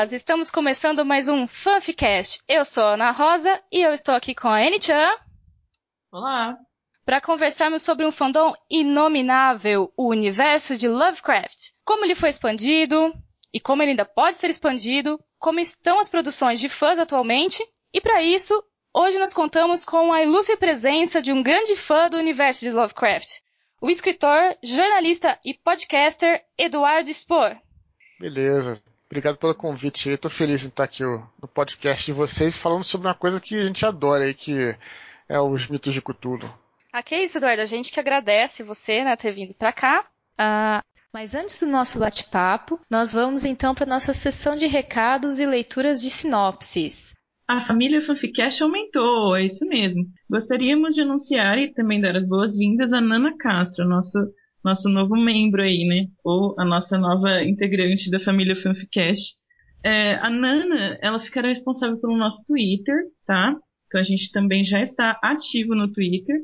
fãs! Estamos começando mais um Fanficast. Eu sou a Ana Rosa e eu estou aqui com a N-chan. Olá! Para conversarmos sobre um fandom inominável, o universo de Lovecraft. Como ele foi expandido e como ele ainda pode ser expandido, como estão as produções de fãs atualmente. E para isso, hoje nós contamos com a ilustre presença de um grande fã do universo de Lovecraft, o escritor, jornalista e podcaster Eduardo Spor. Beleza. Obrigado pelo convite. Estou feliz em estar aqui no podcast de vocês falando sobre uma coisa que a gente adora aí, que é os mitos de Cthulhu. Ah, que isso, Eduardo. A gente que agradece você, né, ter vindo para cá. Ah, mas antes do nosso bate-papo, nós vamos então para nossa sessão de recados e leituras de sinopses. A família Fanficast aumentou, é isso mesmo. Gostaríamos de anunciar e também dar as boas-vindas a Nana Castro, nosso nosso novo membro aí, né? Ou a nossa nova integrante da família Fanficast. É, a Nana, ela ficará responsável pelo nosso Twitter, tá? Então a gente também já está ativo no Twitter.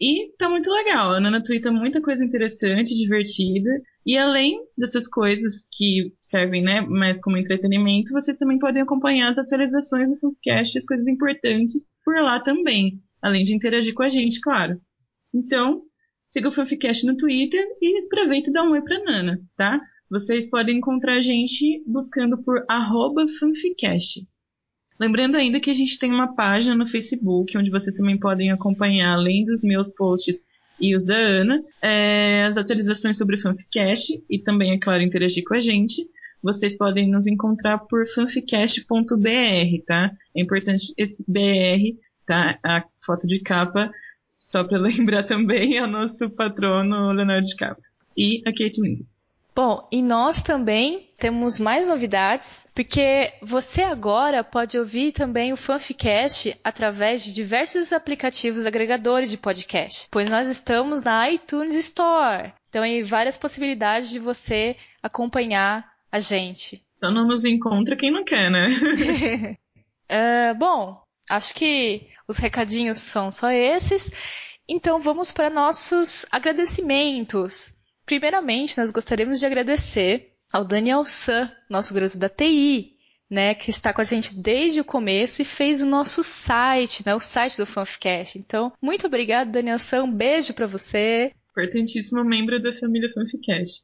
E tá muito legal. A Nana twitta muita coisa interessante, divertida. E além dessas coisas que servem, né, mais como entretenimento, vocês também podem acompanhar as atualizações do Fanficast, as coisas importantes por lá também. Além de interagir com a gente, claro. Então, siga o Fanficast no Twitter e aproveita e dá um oi pra Nana, tá? Vocês podem encontrar a gente buscando por fanficast. Lembrando ainda que a gente tem uma página no Facebook, onde vocês também podem acompanhar, além dos meus posts e os da Ana, é, as atualizações sobre o Fanficast e também, é claro, interagir com a gente. Vocês podem nos encontrar por fanficast.br, tá? É importante esse BR, tá? A foto de capa só para lembrar também o nosso patrono Leonardo DiCaprio e a Kate Winslet. Bom, e nós também temos mais novidades, porque você agora pode ouvir também o Fanficast através de diversos aplicativos agregadores de podcast, pois nós estamos na iTunes Store. Então, aí várias possibilidades de você acompanhar a gente. Só não nos encontra quem não quer, né? uh, bom, acho que os recadinhos são só esses. Então vamos para nossos agradecimentos. Primeiramente, nós gostaríamos de agradecer ao Daniel San, nosso garoto da TI, né, que está com a gente desde o começo e fez o nosso site, né, o site do Fanficast. Então, muito obrigado, Daniel San, um beijo para você. Importantíssimo membro da família Fanficast.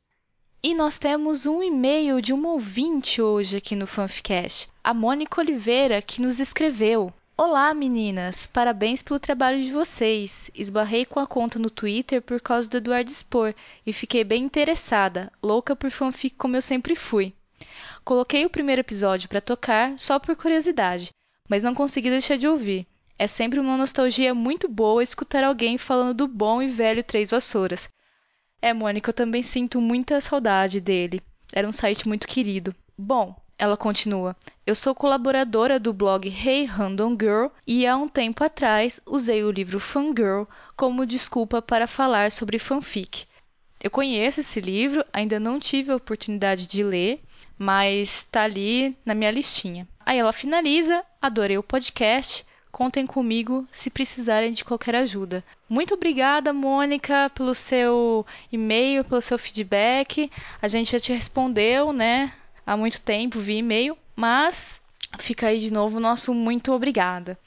E nós temos um e-mail de um ouvinte hoje aqui no Fanficast, a Mônica Oliveira, que nos escreveu. Olá, meninas! Parabéns pelo trabalho de vocês. Esbarrei com a conta no Twitter por causa do Eduardo Spor e fiquei bem interessada, louca por fanfic como eu sempre fui. Coloquei o primeiro episódio para tocar só por curiosidade, mas não consegui deixar de ouvir. É sempre uma nostalgia muito boa escutar alguém falando do bom e velho Três Vassouras. É, Mônica, eu também sinto muita saudade dele. Era um site muito querido. Bom, ela continua: Eu sou colaboradora do blog Hey Random Girl e há um tempo atrás usei o livro Fangirl como desculpa para falar sobre fanfic. Eu conheço esse livro, ainda não tive a oportunidade de ler, mas está ali na minha listinha. Aí ela finaliza: Adorei o podcast. Contem comigo se precisarem de qualquer ajuda. Muito obrigada, Mônica, pelo seu e-mail, pelo seu feedback. A gente já te respondeu, né? Há muito tempo via e-mail, mas fica aí de novo o nosso muito obrigada.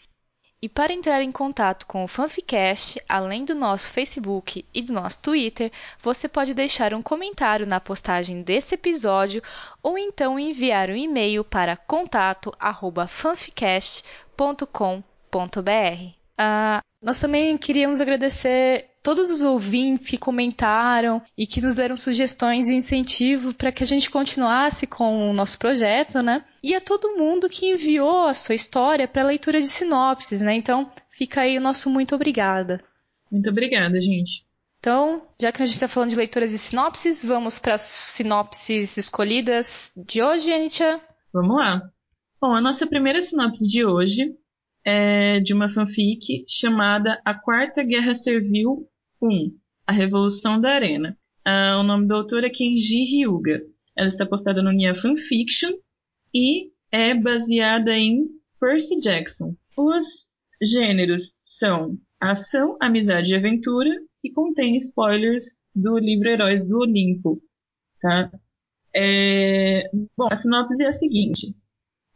E para entrar em contato com o Fanficast, além do nosso Facebook e do nosso Twitter, você pode deixar um comentário na postagem desse episódio ou então enviar um e-mail para contato@fanficast.com.br. Ah, nós também queríamos agradecer todos os ouvintes que comentaram e que nos deram sugestões e incentivo para que a gente continuasse com o nosso projeto, né? E a todo mundo que enviou a sua história para leitura de sinopses, né? Então, fica aí o nosso muito obrigada. Muito obrigada, gente. Então, já que a gente está falando de leituras e sinopses, vamos para as sinopses escolhidas de hoje, Anitia? Vamos lá. Bom, a nossa primeira sinopse de hoje é de uma fanfic chamada A Quarta Guerra Servil 1. A Revolução da Arena. Ah, o nome do autor é Kenji Hyuga. Ela está postada no Nia Fanfiction e é baseada em Percy Jackson. Os gêneros são ação, amizade e aventura e contém spoilers do livro Heróis do Olimpo. Tá? É... Bom, a sinopse é a seguinte.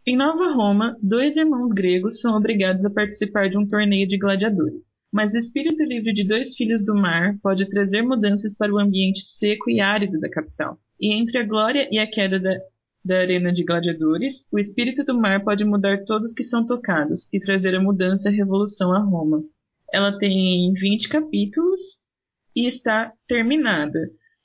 Em Nova Roma, dois irmãos gregos são obrigados a participar de um torneio de gladiadores. Mas o espírito livre de dois filhos do mar pode trazer mudanças para o ambiente seco e árido da capital. E entre a glória e a queda da, da arena de gladiadores, o espírito do mar pode mudar todos que são tocados e trazer a mudança e a revolução a Roma. Ela tem 20 capítulos e está terminada.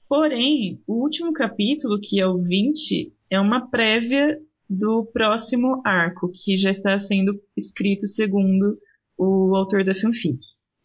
Porém, o último capítulo, que é o 20, é uma prévia do próximo arco, que já está sendo escrito segundo o autor da fanfic.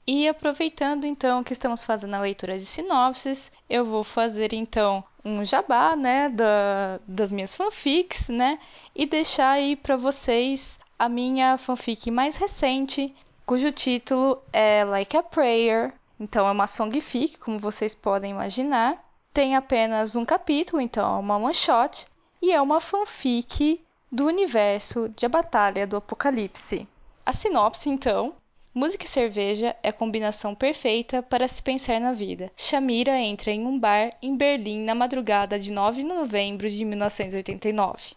E aproveitando então que estamos fazendo a leitura de sinopses, eu vou fazer então um jabá, né, da, das minhas fanfics, né, e deixar aí para vocês a minha fanfic mais recente, cujo título é Like a Prayer. Então é uma songfic, como vocês podem imaginar. Tem apenas um capítulo, então é uma one shot e é uma fanfic do universo de A Batalha do Apocalipse. A sinopse, então, Música e cerveja é a combinação perfeita para se pensar na vida. Shamira entra em um bar em Berlim na madrugada de 9 de novembro de 1989.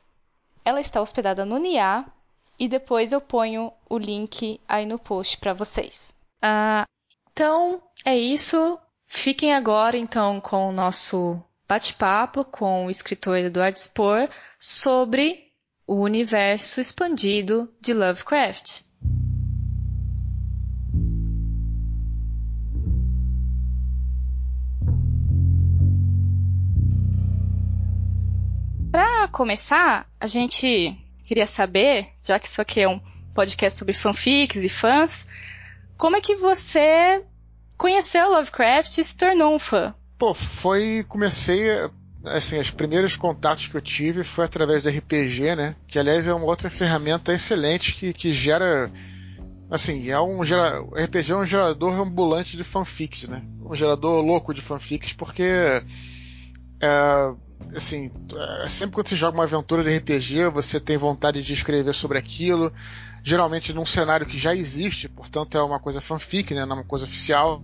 Ela está hospedada no NIA e depois eu ponho o link aí no post para vocês. Ah, então é isso. Fiquem agora então com o nosso bate-papo com o escritor Eduardo Spohr sobre o universo expandido de Lovecraft. Para começar, a gente queria saber, já que isso aqui é um podcast sobre fanfics e fãs, como é que você conheceu Lovecraft e se tornou um fã? Pô, foi. Comecei. Assim, os primeiros contatos que eu tive foi através do RPG, né? Que aliás é uma outra ferramenta excelente que, que gera. Assim, é um gera, RPG é um gerador ambulante de fanfics, né? Um gerador louco de fanfics, porque. É, assim, é, sempre quando você joga uma aventura de RPG, você tem vontade de escrever sobre aquilo, geralmente num cenário que já existe, portanto é uma coisa fanfic, né, não é uma coisa oficial.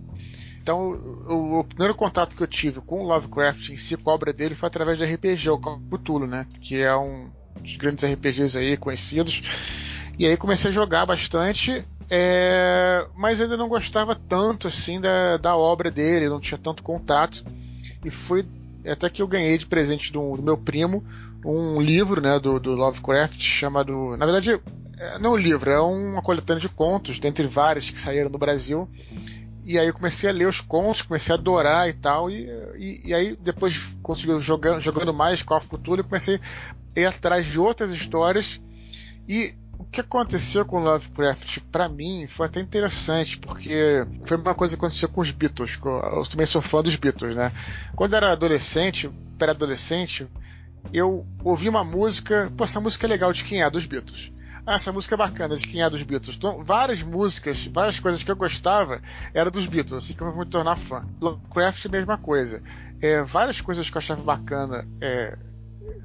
Então, o, o, primeiro contato que eu tive com o Lovecraft em si, com a obra dele, foi através de RPG, o Cthulhu, né, que é um dos grandes RPGs aí conhecidos. E aí comecei a jogar bastante, é, mas ainda não gostava tanto assim da, da obra dele, não tinha tanto contato. E foi até que eu ganhei de presente do, do meu primo um livro né, do, do Lovecraft chamado. Na verdade, é, não um livro, é uma coletânea de contos, dentre vários que saíram no Brasil. E aí eu comecei a ler os contos, comecei a adorar e tal. E, e, e aí, depois, consegui jogando, jogando mais Call of Cthulhu, eu comecei a ir atrás de outras histórias. E o que aconteceu com Lovecraft, para mim, foi até interessante, porque foi uma coisa que aconteceu com os Beatles. Eu também sou fã dos Beatles, né? Quando eu era adolescente, pré-adolescente, eu ouvi uma música. Pô, essa música é legal, de quem é? Dos Beatles. Ah, essa música é bacana, de quem é dos Beatles. Então, várias músicas, várias coisas que eu gostava eram dos Beatles, assim que eu vou me tornar fã. Lovecraft, mesma coisa. É, várias coisas que eu achava bacana é,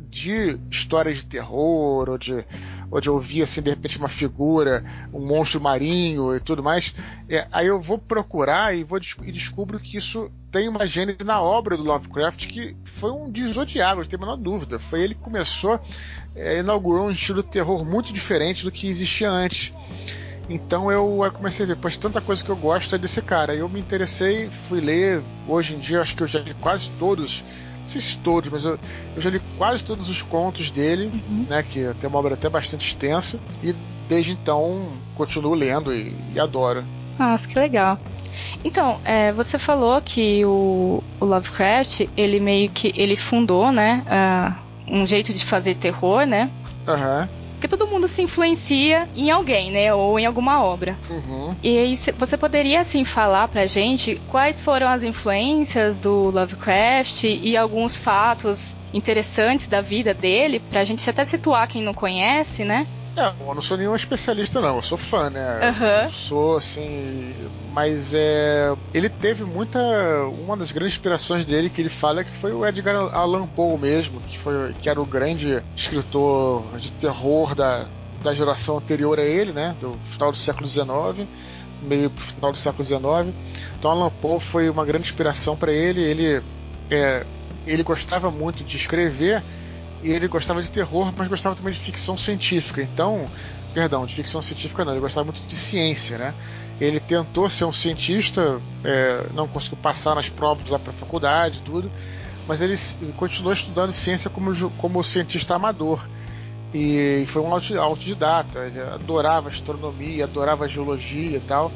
de histórias de terror, ou de, ou de ouvir assim, de repente uma figura, um monstro marinho e tudo mais, é, aí eu vou procurar e vou e descubro que isso tem uma gênese na obra do Lovecraft que foi um divisor de águas, não tem a menor dúvida. Foi ele que começou, é, inaugurou um estilo de terror muito diferente do que existia antes. Então eu comecei a ver, pois tanta coisa que eu gosto é desse cara. Eu me interessei, fui ler. Hoje em dia acho que eu já li quase todos não sei se todos, mas eu, eu já li quase todos os contos dele, uhum. né? Que tem uma obra até bastante extensa. E desde então continuo lendo e, e adoro. Nossa, que legal. Então, é, você falou que o, o, Lovecraft, ele meio que ele fundou, né, uh, um jeito de fazer terror, né? Aham. Uhum. Porque todo mundo se influencia em alguém, né? Ou em alguma obra. Uhum. E aí você poderia, assim, falar pra gente quais foram as influências do Lovecraft e alguns fatos interessantes da vida dele, pra gente até situar quem não conhece, né? É, eu não sou nenhum especialista, não. Eu sou fã, né? Uhum. sou, assim. Mas é. Ele teve muita. Uma das grandes inspirações dele que ele fala é que foi o Edgar Allan Poe mesmo, que, foi, que era o grande escritor de terror da, da geração anterior a ele, né? Do final do século XIX, meio pro final do século XIX. Então, Allan Poe foi uma grande inspiração para ele. Ele é, ele gostava muito de escrever e ele gostava de terror, mas gostava também de ficção científica. Então, perdão, de ficção científica não, ele gostava muito de ciência, né? Ele tentou ser um cientista, é, não conseguiu passar nas provas lá para a faculdade, tudo, mas ele continuou estudando ciência como, como cientista amador. E foi um autodidata, ele adorava astronomia, adorava geologia e tal.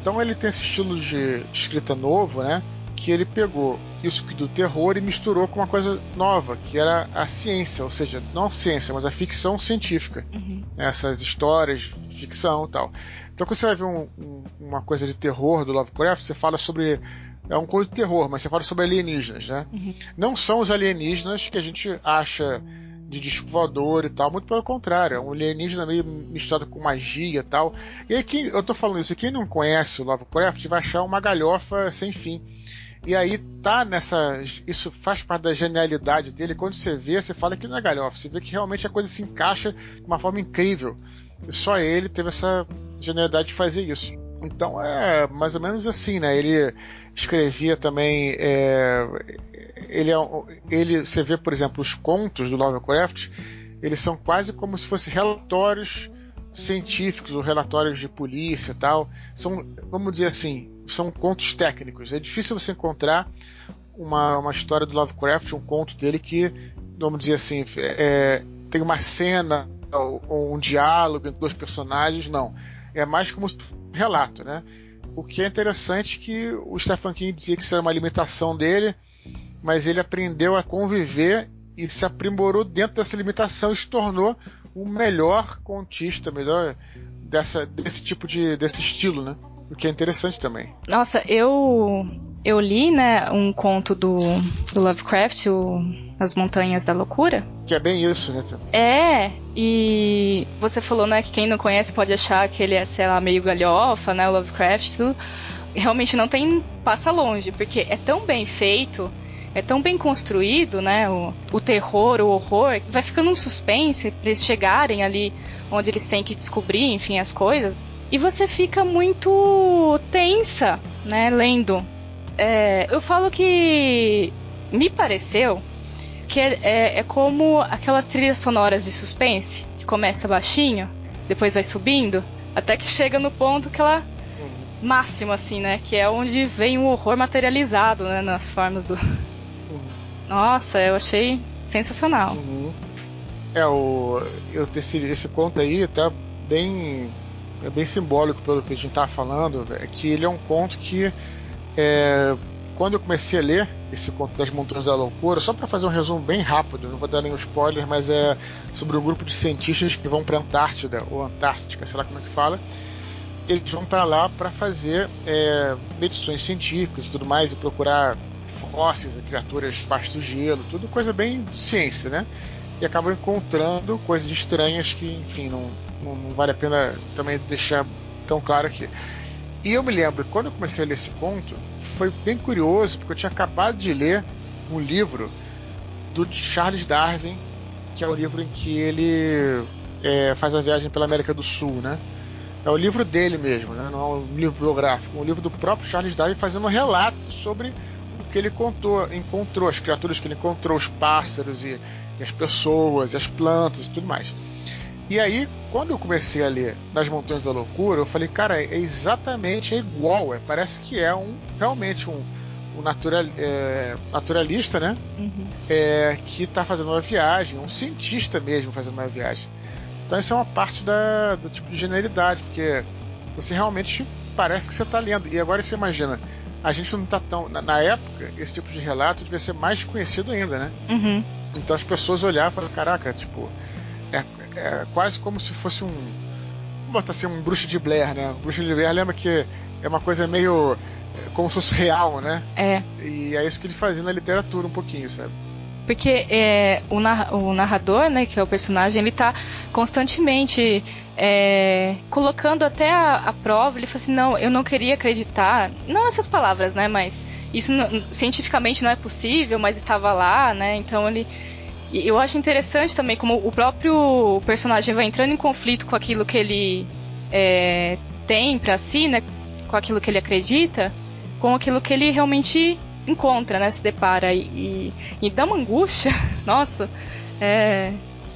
Então ele tem esse estilo de escrita novo, né? Que ele pegou isso do terror e misturou com uma coisa nova, que era a ciência, ou seja, não ciência, mas a ficção científica. Uhum. Essas histórias, ficção e tal. Então quando você vai ver um, um, uma coisa de terror do Lovecraft, você fala sobre é um conto de terror, mas você fala sobre alienígenas, né? Uhum. Não são os alienígenas que a gente acha de disco voador e tal, muito pelo contrário, é um alienígena meio misturado com magia e tal. E aí, quem, eu tô falando isso, quem não conhece o Lovecraft vai achar uma galhofa sem fim. E aí tá nessa. Isso faz parte da genialidade dele. Quando você vê, você fala que não é galhofa. Você vê que realmente a coisa se encaixa de uma forma incrível. E só ele teve essa genialidade de fazer isso. Então é mais ou menos assim, né? Ele escrevia também. É, ele, é, ele, você vê, por exemplo, os contos do Lovecraft, eles são quase como se fossem relatórios científicos ou relatórios de polícia e tal. São, vamos dizer assim, são contos técnicos. É difícil você encontrar uma, uma história do Lovecraft, um conto dele que, vamos dizer assim, é, tem uma cena ou, ou um diálogo entre dois personagens. Não. É mais como um relato, né? O que é interessante que o Stephen King dizia que isso era uma limitação dele, mas ele aprendeu a conviver e se aprimorou dentro dessa limitação e se tornou o melhor contista, melhor dessa, desse tipo de desse estilo, né? O que é interessante também. Nossa, eu eu li, né, um conto do, do Lovecraft, o As Montanhas da Loucura. Que é bem isso, né? É, e você falou, né, que quem não conhece pode achar que ele é, sei lá, meio galhofa, né, o Lovecraft, tudo. Realmente não tem passa longe, porque é tão bem feito, é tão bem construído, né, o, o terror, o horror, vai ficando um suspense pra eles chegarem ali onde eles têm que descobrir, enfim, as coisas. E você fica muito tensa, né, lendo. É, eu falo que me pareceu que é, é, é, como aquelas trilhas sonoras de suspense, que começa baixinho, depois vai subindo, até que chega no ponto que ela máximo assim, né, que é onde vem o horror materializado, né, nas formas do uhum. Nossa, eu achei sensacional. Uhum. É o eu esse esse conto aí tá bem é bem simbólico pelo que a gente tá falando, é que ele é um conto que é, quando eu comecei a ler esse conto das Montanhas da Loucura, só para fazer um resumo bem rápido, não vou dar nenhum spoiler, mas é sobre um grupo de cientistas que vão para Antártida ou Antártica, sei lá como é que fala. Eles vão para lá para fazer é, medições científicas e tudo mais e procurar fósseis, criaturas debaixo do gelo, tudo coisa bem ciência, né? E acabam encontrando coisas estranhas que, enfim, não, não, não vale a pena também deixar tão claro aqui. E eu me lembro, quando eu comecei a ler esse conto, foi bem curioso, porque eu tinha acabado de ler um livro do Charles Darwin, que é o livro em que ele é, faz a viagem pela América do Sul, né? É o livro dele mesmo, né? não é um livro biográfico, é um livro do próprio Charles Darwin fazendo um relato sobre o que ele contou, encontrou, as criaturas que ele encontrou, os pássaros e, e as pessoas, e as plantas e tudo mais. E aí, quando eu comecei a ler Nas Montanhas da Loucura, eu falei, cara, é exatamente é igual. É, parece que é um realmente um, um natural, é, naturalista, né? Uhum. É, que está fazendo uma viagem, um cientista mesmo fazendo uma viagem. Então isso é uma parte da, do tipo de genialidade, porque você realmente parece que você está lendo. E agora você imagina, a gente não está tão. Na, na, época, esse tipo de relato devia ser mais conhecido ainda, né? Uhum. Então as pessoas olhavam e falavam, caraca, tipo, é, quase como se fosse um. Vamos botar assim, um bruxo de Blair, né? O bruxo de Blair lembra que é uma coisa meio. É, como se fosse real, né? É. E é isso que ele fazia na literatura um pouquinho, sabe? Porque é, o, o, narrador, né, que é o personagem, ele tá constantemente é, colocando até a, a, prova. Ele fala assim: não, eu não queria acreditar. Não essas palavras, né? Mas isso não, cientificamente não é possível, mas estava lá, né? Então ele e eu acho interessante também como o próprio personagem vai entrando em conflito com aquilo que ele é, tem para si, né? Com aquilo que ele acredita, com aquilo que ele realmente encontra, né? Se depara e, e, dá uma angústia. Nossa, é,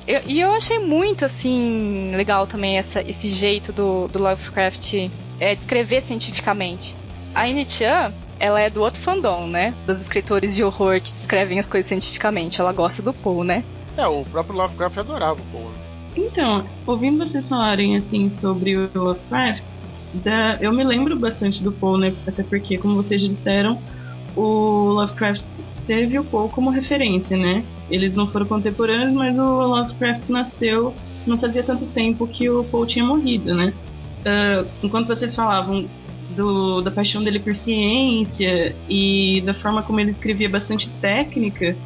eu, e eu achei muito, assim, legal também essa, esse jeito do, do Lovecraft é, descrever cientificamente. A Ine-chan, ela é do outro fandom, né? Dos escritores de horror que descrevem as coisas cientificamente. Ela gosta do Poe, né? É, o próprio Lovecraft adorava o Poe. Então, ouvindo vocês falarem, assim, sobre o Lovecraft, da, eu me lembro bastante do Poe, né? Até porque, como vocês disseram, o Lovecraft teve o Poe como referência, né? Eles não foram contemporâneos, mas o Lovecraft nasceu não fazia tanto tempo que o Poe tinha morrido, né? Uh, enquanto vocês falavam do, da paixão dele por ciência e da forma como ele escrevia bastante técnica,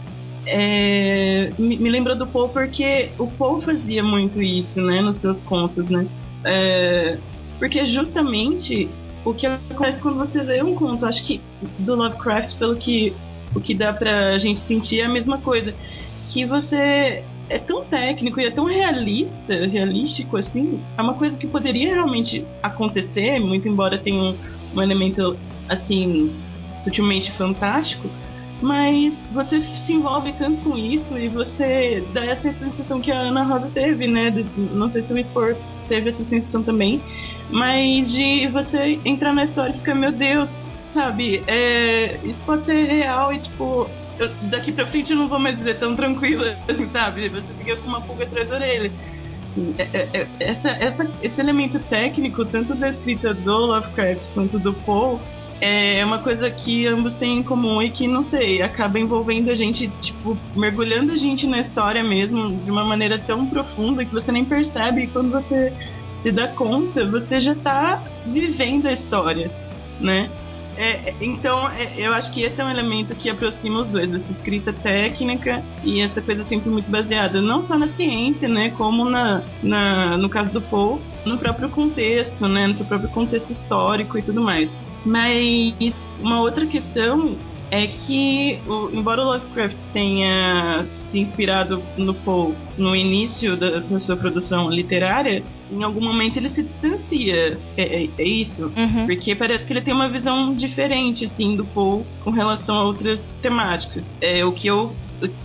é, me, me do Poe porque o Poe fazia muito isso, né, nos seus contos, né? É, porque justamente o que acontece quando você lê um conto, acho que do Lovecraft, pelo que o que dá pra gente sentir é a mesma coisa. Que você é tão técnico e é tão realista, realístico assim, é uma coisa que poderia realmente acontecer, muito embora tenha um, um elemento assim sutilmente fantástico, mas você se envolve tanto com isso e você dá essa sensação que a Ana Rosa teve, né? Não sei se o Sport teve essa sensação também, mas de você entrar na história e ficar, meu Deus, sabe? É, isso pode ser real e, tipo, eu, daqui pra frente eu não vou mais dizer tão tranquila, assim, sabe? Você fica com uma pulga atrás da orelha. É, é, é, essa, essa, esse elemento técnico, tanto da escrita do Lovecraft quanto do Poe, é uma coisa que ambos têm em comum e que, não sei, acaba envolvendo a gente, tipo, mergulhando a gente na história mesmo de uma maneira tão profunda que você nem percebe e quando você se dá conta, você já tá vivendo a história, né? É, então, é, eu acho que esse é um elemento que aproxima os dois, essa escrita técnica e essa coisa sempre muito baseada não só na ciência, né, como na, na no caso do Poe, no próprio contexto, né, no seu próprio contexto histórico e tudo mais. Mas uma outra questão é que, o, embora o Lovecraft tenha se inspirado no Poe no início da, da, sua produção literária, em algum momento ele se distancia. É, é, é isso? Uhum. Porque parece que ele tem uma visão diferente, assim, do Poe com relação a outras temáticas. É, o que eu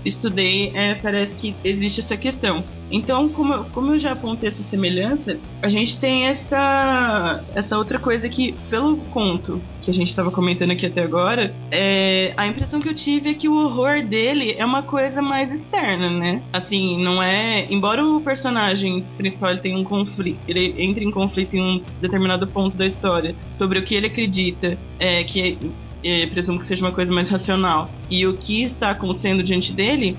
estudei, é, parece que existe essa questão. Então, como eu, como eu já apontei essa semelhança, a gente tem essa, essa outra coisa que, pelo conto que a gente estava comentando aqui até agora, é, a impressão que eu tive é que o horror dele é uma coisa mais externa, né? Assim, não é. Embora o personagem principal ele tenha um conflito, ele entre em conflito em um determinado ponto da história sobre o que ele acredita é, que presumo que seja uma coisa mais racional, e o que está acontecendo diante dele,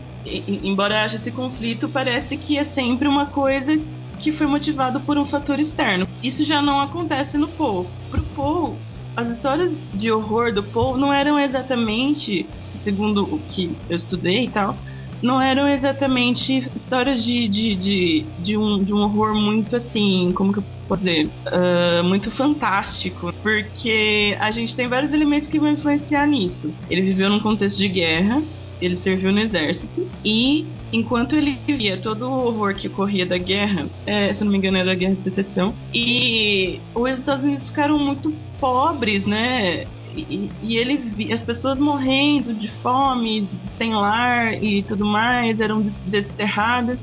embora haja esse conflito, parece que é sempre uma coisa que foi motivado por um fator externo. Isso já não acontece no Poe. Pro Poe, as histórias de horror do Poe não eram exatamente, segundo o que eu estudei e tal, não eram exatamente histórias de, de, de, de, um, de um horror muito assim, como que eu posso dizer? Uh, muito fantástico, porque a gente tem vários elementos que vão influenciar nisso. Ele viveu num contexto de guerra, ele serviu no exército e enquanto ele via todo o horror que ocorria da guerra, é, se não me engano era da guerra de secessão, e os Estados Unidos ficaram muito pobres, né? E, ele via as pessoas morrendo de fome, sem lar e tudo mais, eram desterradas.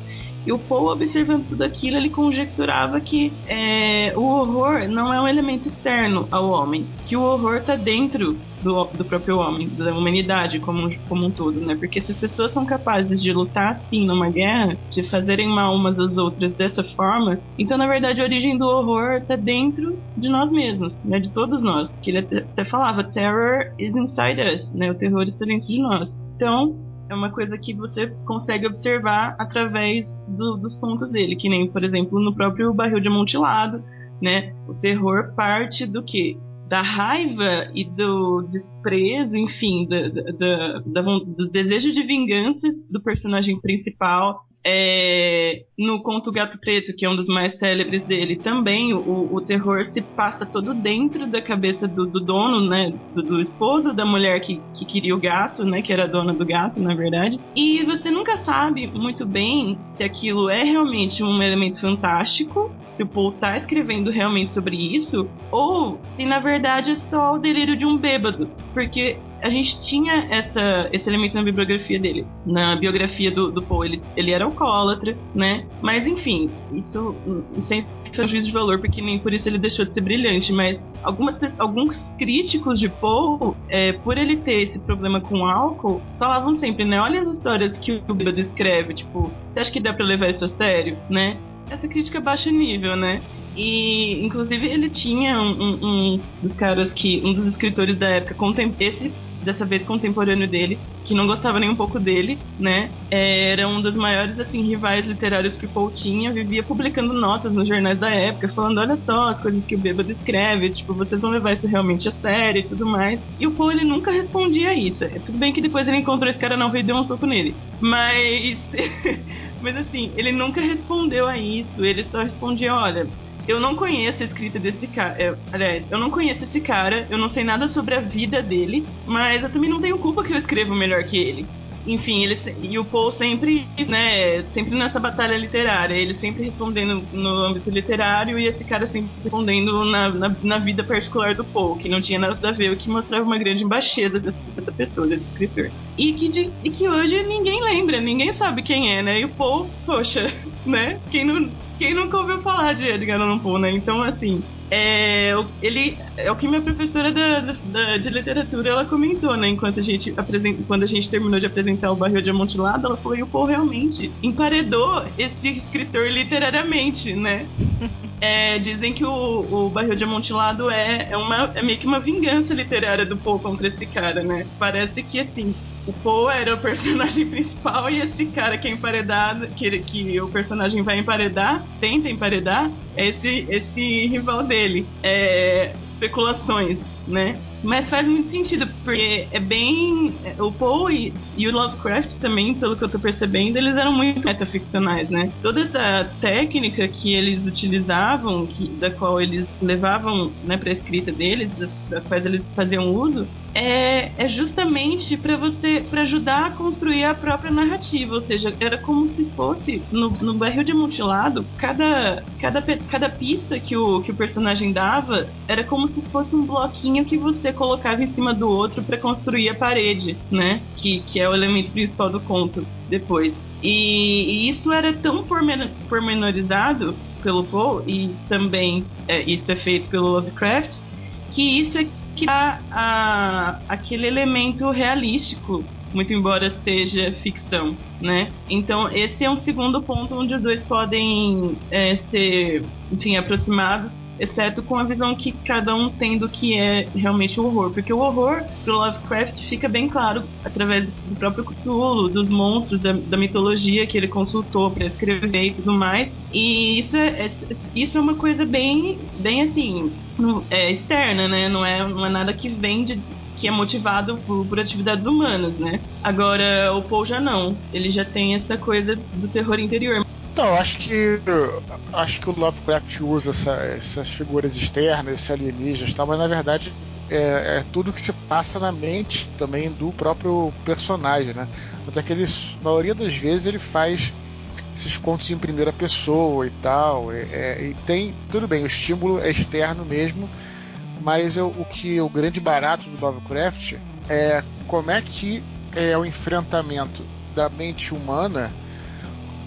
E o Poe, observando tudo aquilo, ele conjecturava que é, o horror não é um elemento externo ao homem, que o horror está dentro do, do, próprio homem, da humanidade como, como um todo, né? Porque se as pessoas são capazes de lutar assim numa guerra, de fazerem mal umas às outras dessa forma, então na verdade a origem do horror está dentro de nós mesmos, né? De todos nós. Que ele até, até falava, terror is inside us, né? O terror está dentro de nós. Então, é uma coisa que você consegue observar através do, dos contos dele, que nem, por exemplo, no próprio Barril de Amontilado, né? O terror parte do que? Da raiva e do desprezo, enfim, do, do, do, do desejo de vingança do personagem principal é, no conto Gato Preto, que é um dos mais célebres dele, também o, o terror se passa todo dentro da cabeça do, do dono, né? Do, do, esposo da mulher que, que queria o gato, né? Que era dona do gato, na verdade. E você nunca sabe muito bem se aquilo é realmente um elemento fantástico, se o Paul tá escrevendo realmente sobre isso, ou se na verdade é só o delírio de um bêbado. Porque a gente tinha essa, esse elemento na bibliografia dele. Na biografia do, do Poe, ele, ele era alcoólatra, né? Mas enfim, isso sem um juízo de valor, porque nem por isso ele deixou de ser brilhante. Mas algumas alguns críticos de Poe, é, por ele ter esse problema com álcool, falavam sempre, né? Olha as histórias que o Bêbado escreve, tipo, você acha que dá pra levar isso a sério, né? Essa crítica é baixo nível, né? E, inclusive, ele tinha um, um, um, dos caras que. Um dos escritores da época, esse dessa vez contemporâneo dele, que não gostava nem um pouco dele, né? Era um dos maiores, assim, rivais literários que Paul tinha, vivia publicando notas nos jornais da época, falando, olha só, as coisas que o bêbado escreve, tipo, vocês vão levar isso realmente a sério e tudo mais. E o Paul, ele nunca respondia a isso. É, tudo bem que depois ele encontrou esse cara não e deu um soco nele. Mas... Mas assim, ele nunca respondeu a isso, ele só respondia, olha, eu não conheço a escrita desse cara. É, eu não conheço esse cara, eu não sei nada sobre a vida dele, mas eu também não tenho culpa que eu escrevo melhor que ele enfim, ele e o Paul sempre, né, sempre nessa batalha literária, ele sempre respondendo no âmbito literário e esse cara sempre respondendo na, na, na vida particular do Paul, que não tinha nada a ver, o que mostrava uma grande embaixada dessa pessoa, desse escritor. E que, de, e que hoje ninguém lembra, ninguém sabe quem é, né? E o Paul, poxa, né? Quem não, quem nunca ouviu falar de Edgar Allan Poe, né? Então, assim, é, ele é o que minha professora da, da, de literatura ela comentou, né? Enquanto a gente apresenta, quando a gente terminou de apresentar o Barril de Amontilado, ela falou: e o Paul realmente emparedou esse escritor literariamente, né? É, dizem que o, o Barril de Amontilado é, é, uma, é meio que uma vingança literária do Paul contra esse cara, né? Parece que assim o Poe era o personagem principal e esse cara que é emparedado, que, que o personagem vai emparedar, tenta emparedar, é esse, esse rival dele. É, especulações, né? Mas faz muito sentido, porque é bem. O Poe e, o Lovecraft também, pelo que eu tô percebendo, eles eram muito metaficcionais, né? Toda essa técnica que eles utilizavam, que, da qual eles levavam né, pra escrita deles, das quais eles faziam uso, é, é justamente para você para ajudar a construir a própria narrativa, ou seja, era como se fosse no, no barril de mutilado, cada, cada, cada pista que o, que o personagem dava era como se fosse um bloquinho que você colocava em cima do outro para construir a parede, né? Que, que é o elemento principal do conto depois. E, e isso era tão pormenorizado pelo Poe e também é, isso é feito pelo Lovecraft que isso é que dá a, aquele elemento realístico, muito embora seja ficção, né? Então esse é um segundo ponto onde os dois podem é, ser, enfim, aproximados exceto com a visão que cada um tem do que é realmente o horror. Porque o horror pro Lovecraft fica bem claro através do próprio Cthulhu, dos monstros, da, da mitologia que ele consultou para escrever e tudo mais. E isso é, é, isso é uma coisa bem, bem assim, é, externa, né? Não é, não é nada que vem de, que é motivado por, por, atividades humanas, né? Agora, o Paul já não. Ele já tem essa coisa do terror interior. Então, acho que acho que o Lovecraft usa essa, essas figuras externas, esses alienígenas, tal, mas na verdade é, é, tudo que se passa na mente também do próprio personagem, né? Até que ele, na maioria das vezes ele faz esses contos em primeira pessoa e tal, é, é, e tem tudo bem, o estímulo é externo mesmo, mas eu, o que o grande barato do Lovecraft é como é que é o enfrentamento da mente humana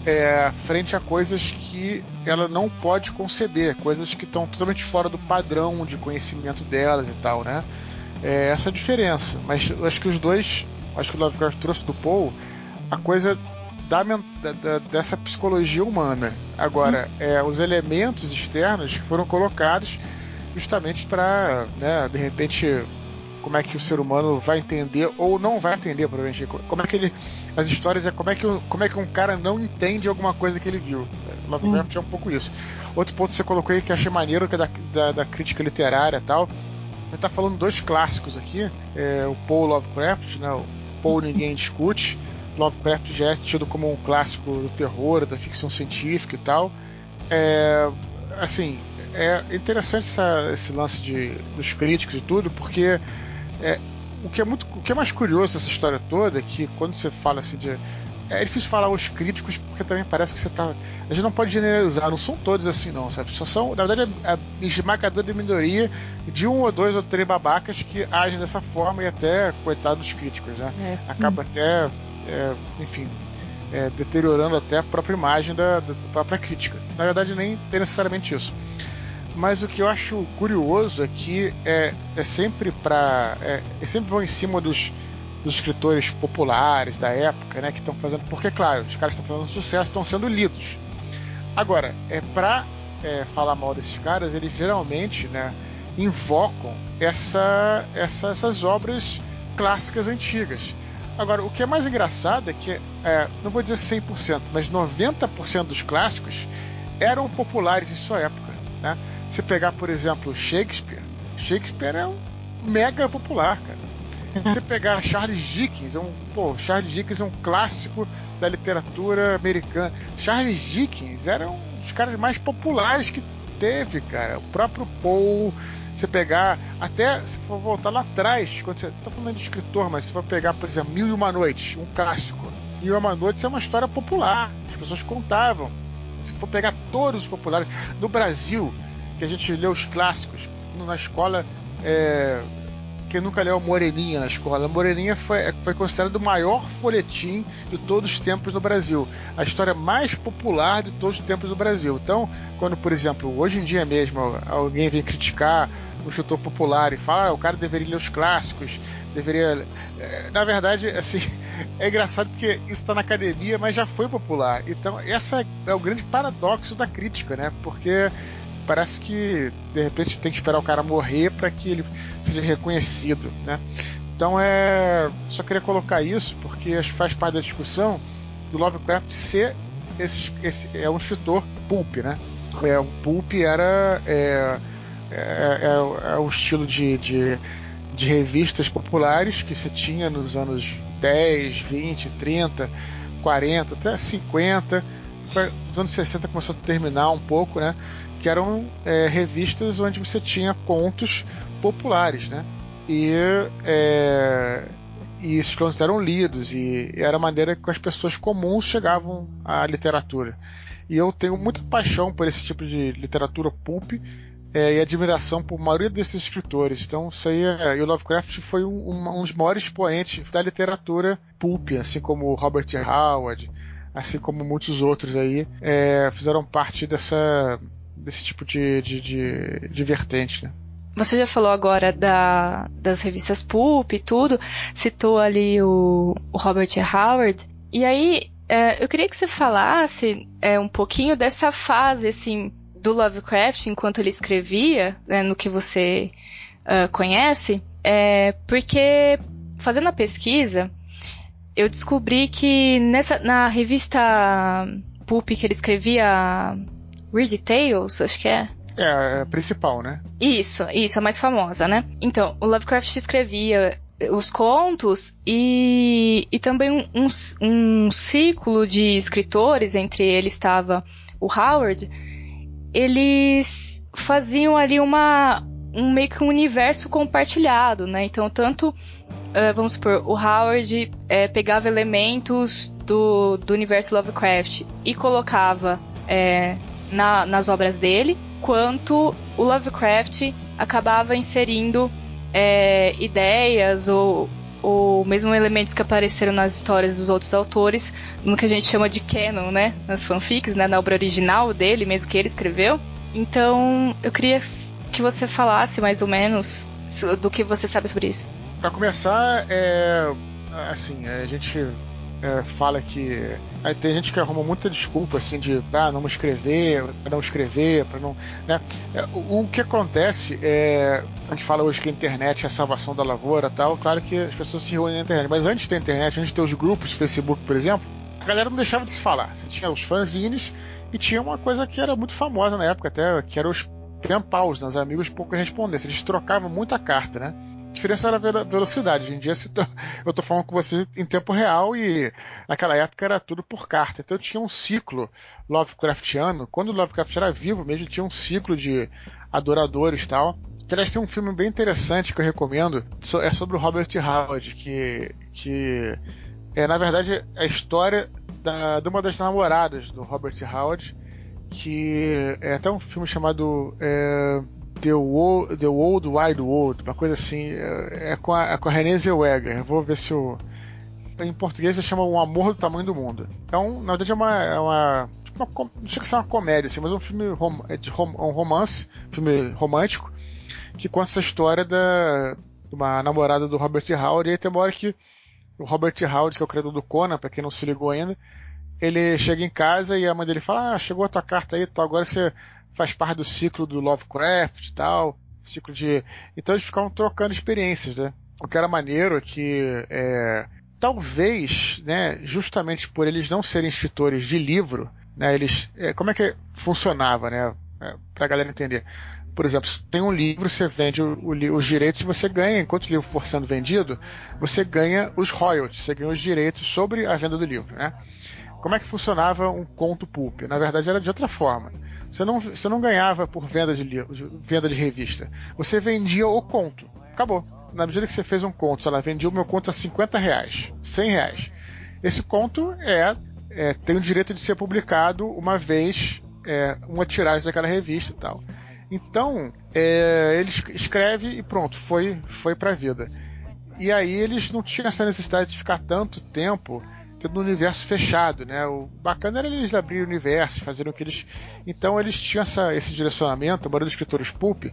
é, frente a coisas que ela não pode conceber, coisas que estão totalmente fora do padrão de conhecimento delas e tal, né? É essa a diferença. Mas acho que os dois, acho que o Lovecraft trouxe do Paul a coisa da, da, dessa psicologia humana. Agora, é, os elementos externos foram colocados justamente para, né, de repente, como é que o ser humano vai entender ou não vai entender, provavelmente. Como é que ele. As histórias é como é que, como é que um cara não entende alguma coisa que ele viu. Lovecraft hum. é um pouco isso. Outro ponto que você colocou aí que achei maneiro, que é da, da, da crítica literária e tal. Ele está falando dois clássicos aqui, é, o Paul Lovecraft, né, o Paul Ninguém Discute. Lovecraft já é tido como um clássico do terror, da ficção científica e tal. É, assim, é interessante essa, esse lance de, dos críticos e tudo, porque é, o que é muito o que é mais curioso dessa história toda é que quando você fala assim de é difícil falar os críticos porque também parece que você tá. A gente não pode generalizar, não são todos assim, não, sabe? Só são, na verdade, a esmagadora minoria de um ou dois ou três babacas que agem dessa forma e até, coitado dos críticos, né? É. Acaba até, é, enfim, é, deteriorando até a própria imagem da, da, da, própria crítica. Na verdade, nem tem necessariamente isso. Mas o que eu acho curioso é que é, é sempre para. É, é, sempre vão em cima dos dos escritores populares da época, né, que estão fazendo, porque claro, os caras estão fazendo sucesso, estão sendo lidos. Agora, é para é, falar mal desses caras, eles geralmente, né, invocam essa, essa, essas obras clássicas antigas. Agora, o que é mais engraçado é que, é, não vou dizer 100%, mas 90% dos clássicos eram populares em sua época. Né? Se pegar, por exemplo, Shakespeare, Shakespeare é um mega popular, cara. Você pegar Charles Dickens, é um, pô, Charles Dickens é um clássico da literatura americana. Charles Dickens era um dos caras mais populares que teve, cara. O próprio Poe, você pegar, até se for voltar lá atrás, quando você tá falando de escritor, mas se for pegar, por exemplo, Mil e Uma Noites, um clássico. Mil e Uma Noites é uma história popular, as pessoas contavam. Se for pegar todos os populares no Brasil, que a gente lê os clássicos na escola, é, quem nunca leu Moreninha na escola. Moreninha foi, foi considerado o maior folhetim de todos os tempos no Brasil. A história mais popular de todos os tempos no Brasil. Então, quando, por exemplo, hoje em dia mesmo, alguém vem criticar o escritor popular e fala, ah, o cara deveria ler os clássicos, deveria. Eh, na verdade, assim, é engraçado porque isso está na academia, mas já foi popular. Então, essa é o grande paradoxo da crítica, né? Porque parece que de repente tem que esperar o cara morrer para que ele seja reconhecido, né? Então é, só queria colocar isso porque faz parte da discussão do Lovecraft ser esse, esse é um escritor pulp, né? É, o pulp era é, é, é, é estilo de, de, de revistas populares que se tinha nos anos 10, 20, 30, 40, até 50. Foi, nos anos 60 começou a terminar um pouco, né? Que eram é, revistas onde você tinha contos populares, né? E, é, e esses contos eram lidos e era a maneira que as pessoas comuns chegavam à literatura. E eu tenho muita paixão por esse tipo de literatura pulp é, e admiração por maioria desses escritores. Então, isso aí é, e o Lovecraft foi um, um, um, dos maiores expoentes da literatura pulp, assim como Robert Howard, assim como muitos outros aí, é, fizeram parte dessa desse tipo de, de, de, de vertente, né? Você já falou agora da, das revistas Pulp e tudo, citou ali o, o Robert Howard, e aí é, eu queria que você falasse é, um pouquinho dessa fase, assim, do Lovecraft enquanto ele escrevia, né, no que você uh, conhece, é, porque fazendo a pesquisa, eu descobri que nessa, na revista Pulp que ele escrevia Weird Tales, acho que é. É, é a principal, né? Isso, isso, a mais famosa, né? Então, o Lovecraft escrevia os contos e, e também um, um, círculo de escritores, entre eles estava o Howard, eles faziam ali uma um meio que um universo compartilhado, né? Então, tanto, uh, vamos supor, o Howard uh, pegava elementos do, do universo Lovecraft e colocava na, nas obras dele, quanto o Lovecraft acabava inserindo é, ideias ou, ou mesmo elementos que apareceram nas histórias dos outros autores, no que a gente chama de canon, né? Nas fanfics, né? Na obra original dele, mesmo que ele escreveu. Então, eu queria que você falasse mais ou menos do que você sabe sobre isso. Para começar, é, assim, a gente é, fala que aí tem gente que arruma muita desculpa assim de ah, não escrever, para não escrever, para não, né? É, o, o, que acontece é a gente fala hoje que a internet é a salvação da lavoura, tal. Claro que as pessoas se reúnem na internet, mas antes da internet, antes de ter os grupos, Facebook, por exemplo, a galera não deixava de se falar. Você tinha os fanzines e tinha uma coisa que era muito famosa na época até, que eram os pen pals, né? os amigos pouco correspondência. Eles trocavam muita carta, né? Diferença era a velocidade. Hoje em dia eu estou falando com você em tempo real e naquela época era tudo por carta. Então tinha um ciclo Lovecraftiano. Quando o Lovecraft era vivo mesmo, tinha um ciclo de adoradores e tal. Que aliás tem um filme bem interessante que eu recomendo. É sobre o Robert Howard, que, que é na verdade a história da, de uma das namoradas do Robert Howard, que é até um filme chamado é, The, World, The Old Wide World, uma coisa assim, é, é com, a, é com a Renée Zellweger. vou ver se o em português se chama Um Amor do Tamanho do Mundo. Então, na verdade, é uma, é uma uma, não chega a ser uma comédia, assim, mas é um filme rom, é de rom, um romance, filme romântico, que conta essa história da, de uma namorada do Robert Howard, e aí tem uma hora que o Robert Howard, que é o criador do Conan, para quem não se ligou ainda, ele chega em casa e a mãe dele fala, ah, chegou a tua carta aí, tal, agora você faz parte do ciclo do Lovecraft e tal, ciclo de... Então eles ficavam trocando experiências, né? O que era maneiro é que é, talvez, né, justamente por eles não serem escritores de livro, né, eles, é, como é que funcionava, né, é, para a galera entender. Por exemplo, tem um livro, você vende o, o, os direitos e você ganha, enquanto o livro for sendo vendido, você ganha os royalties, você ganha os direitos sobre a venda do livro, né? Como é que funcionava um conto pulp? Na verdade era de outra forma. Você não, você não ganhava por venda de, venda de revista. Você vendia o conto. Acabou. Na medida que você fez um conto, sei lá, vendia o meu conto a 50 reais, 100 reais. Esse conto é é, tem o direito de ser publicado uma vez é, uma tiragem daquela revista e tal. Então, é, ele escreve e pronto, foi, foi pra vida. E aí eles não tinham essa necessidade de ficar tanto tempo tendo um universo fechado, né? O bacana era eles abrirem o universo, fazerem o que eles. Então eles tinham essa, esse direcionamento, a maioria dos escritores pulp,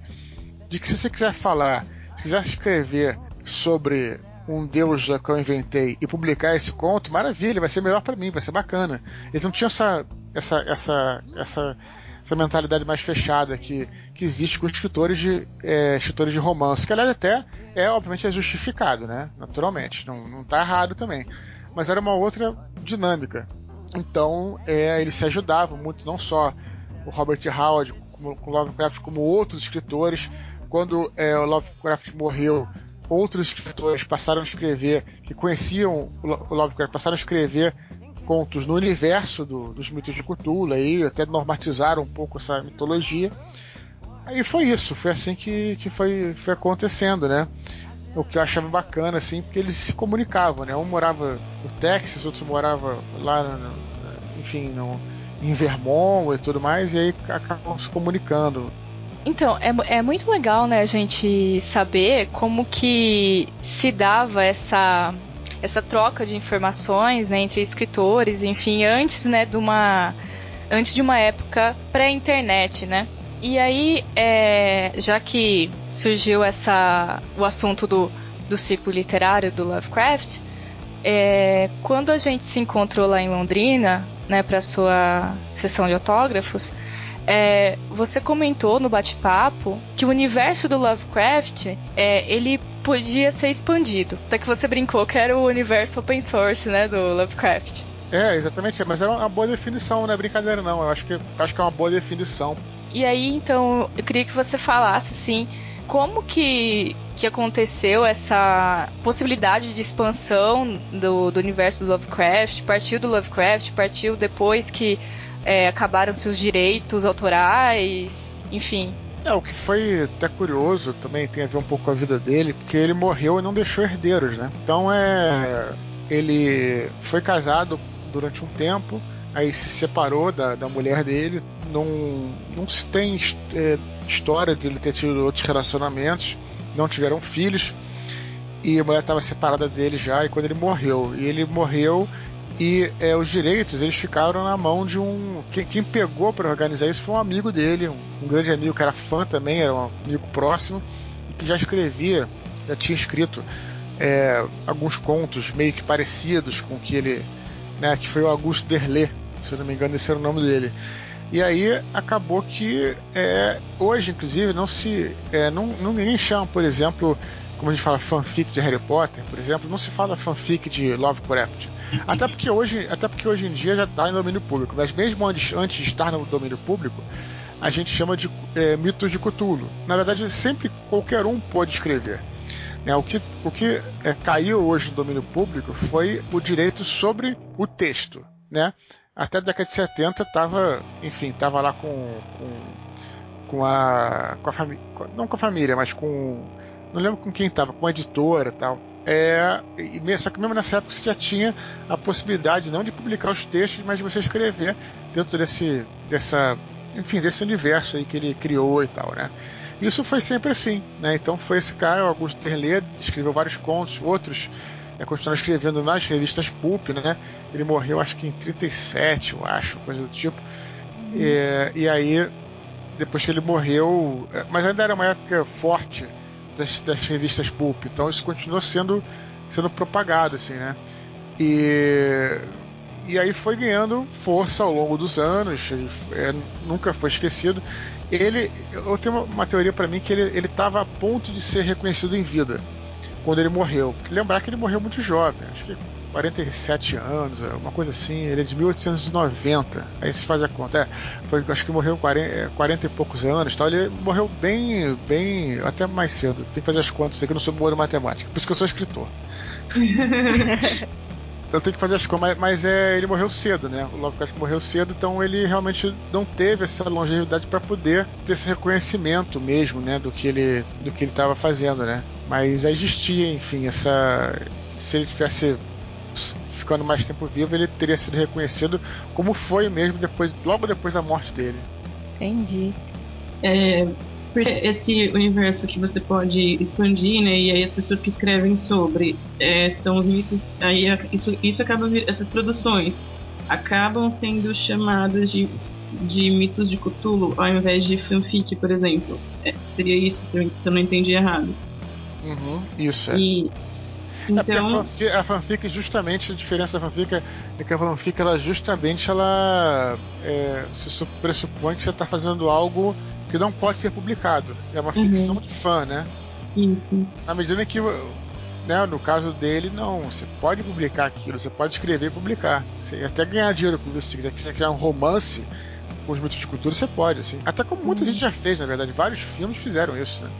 de que se você quiser falar, se quiser escrever sobre um deus que eu inventei e publicar esse conto, maravilha, vai ser melhor para mim, vai ser bacana. Eles não tinham essa, essa, essa, essa, essa mentalidade mais fechada que, que existe com escritores de, é, escritores de romance, que aliás até é, obviamente, é justificado, né? Naturalmente, não, não tá errado também. Mas era uma outra dinâmica. Então, é, eles se ajudavam muito, não só o Robert Howard, como, com Lovecraft, como outros escritores. Quando é, o Lovecraft morreu, outros escritores passaram a escrever, que conheciam o Lovecraft, passaram a escrever contos no universo do, dos mitos de Cthulhu, aí até normatizaram um pouco essa mitologia. Aí foi isso, foi assim que, que foi, foi acontecendo, né? O que eu achava bacana, assim, porque eles se comunicavam, né? Um morava no Texas, outro morava lá, no, enfim, no, em Vermont e tudo mais, e aí acabam se comunicando. Então, é, é muito legal, né, a gente saber como que se dava essa essa troca de informações né, entre escritores, enfim, antes né, de uma antes de uma época pré-internet, né? E aí, é, já que surgiu essa o assunto do, do ciclo literário do Lovecraft, é, quando a gente se encontrou lá em Londrina, né, para sua sessão de autógrafos, é, você comentou no bate-papo que o universo do Lovecraft é, ele podia ser expandido. Até que você brincou que era o universo open source, né, do Lovecraft. É, exatamente, mas era uma boa definição, não é brincadeira não. Eu acho que acho que é uma boa definição. E aí, então, eu queria que você falasse assim, como que, que aconteceu essa possibilidade de expansão do, do universo do Lovecraft? Partiu do Lovecraft, partiu depois que é, acabaram-se os direitos autorais, enfim. É, o que foi até curioso também tem a ver um pouco com a vida dele, porque ele morreu e não deixou herdeiros, né? Então é. Ele foi casado durante um tempo, aí se separou da, da mulher dele, não, não se tem é, história de ele ter tido outros relacionamentos, não tiveram filhos, e a mulher estava separada dele já, e quando ele morreu, e ele morreu e é, os direitos eles ficaram na mão de um. Quem, quem pegou para organizar isso foi um amigo dele, um, um, grande amigo que era fã também, era um amigo próximo, e que já escrevia, já tinha escrito é, alguns contos meio que parecidos com que ele. Né, que foi o Augusto Derlé, se eu não me engano, esse era o nome dele. E aí acabou que é, hoje, inclusive, não se. É, não, não, ninguém chama, por exemplo, como a gente fala fanfic de Harry Potter, por exemplo, não se fala fanfic de Lovecraft. Até porque hoje, até porque hoje em dia já está em domínio público, mas mesmo antes, antes de estar no domínio público, a gente chama de é, mitos de Cthulhu. Na verdade, sempre qualquer um pode escrever. Né? O que, o que é, caiu hoje no domínio público foi o direito sobre o texto. Né? Até a década de 70 estava, enfim, estava lá com, com, com a, com a família, não com a família, mas com, não lembro com quem estava, com a editora tal É, e, só que mesmo nessa época você já tinha a possibilidade não de publicar os textos, mas de você escrever dentro desse, dessa, enfim, desse universo aí que ele criou e tal, né? Isso foi sempre assim, né? Então foi esse cara, o Augusto Terlé, escreveu vários contos, outros é, continuou escrevendo nas revistas Pulp, né? Ele morreu acho que em 37, eu acho, coisa do tipo. Uhum. É, e aí, depois que ele morreu, é, mas ainda era uma época forte das, das revistas pulp, então isso continuou sendo sendo propagado assim, né? E e aí foi ganhando força ao longo dos anos, é, nunca foi esquecido. Ele, eu tenho uma, teoria para mim que ele estava a ponto de ser reconhecido em vida quando ele morreu. Lembrar que ele morreu muito jovem, acho que 47 anos, é, uma coisa assim, ele é de 1890, aí se faz a conta. É, foi, acho que morreu com 40, 40 e poucos anos, tal. ele morreu bem, bem, até mais cedo. Tem que fazer as contas aqui, eu não sou boa de matemática, por isso que eu sou escritor. então tem que fazer as contas, mas, mas, é, ele morreu cedo, né? O Lovecraft morreu cedo, então ele realmente não teve essa longevidade para poder ter esse reconhecimento mesmo, né, do que ele do que ele estava fazendo, né? Mas existia, enfim, essa se ele tivesse ficando mais tempo vivo, ele teria sido reconhecido como foi mesmo depois, logo depois da morte dele. Entendi. É, esse universo que você pode expandir, né? E aí as pessoas que escrevem sobre é, são os mitos. Aí isso, isso acaba essas produções acabam sendo chamadas de, de mitos de Cthulhu ao invés de fanfic, por exemplo. É, seria isso se eu, se eu não entendi errado. Uhum, isso é. E, então... É porque a fanfic, a fanfic, justamente, a diferença da fanfic é que a fanfic, ela justamente, ela é, se pressupõe que você está fazendo algo que não pode ser publicado. É uma uhum. ficção de fã, né? Isso. Na medida que, né, no caso dele, não. Você pode publicar aquilo, você pode escrever e publicar. Você até ganhar dinheiro com isso. Se quiser criar um romance com os mitos de cultura, você pode, assim. Até como muita uhum. gente já fez, na verdade. Vários filmes fizeram isso, né?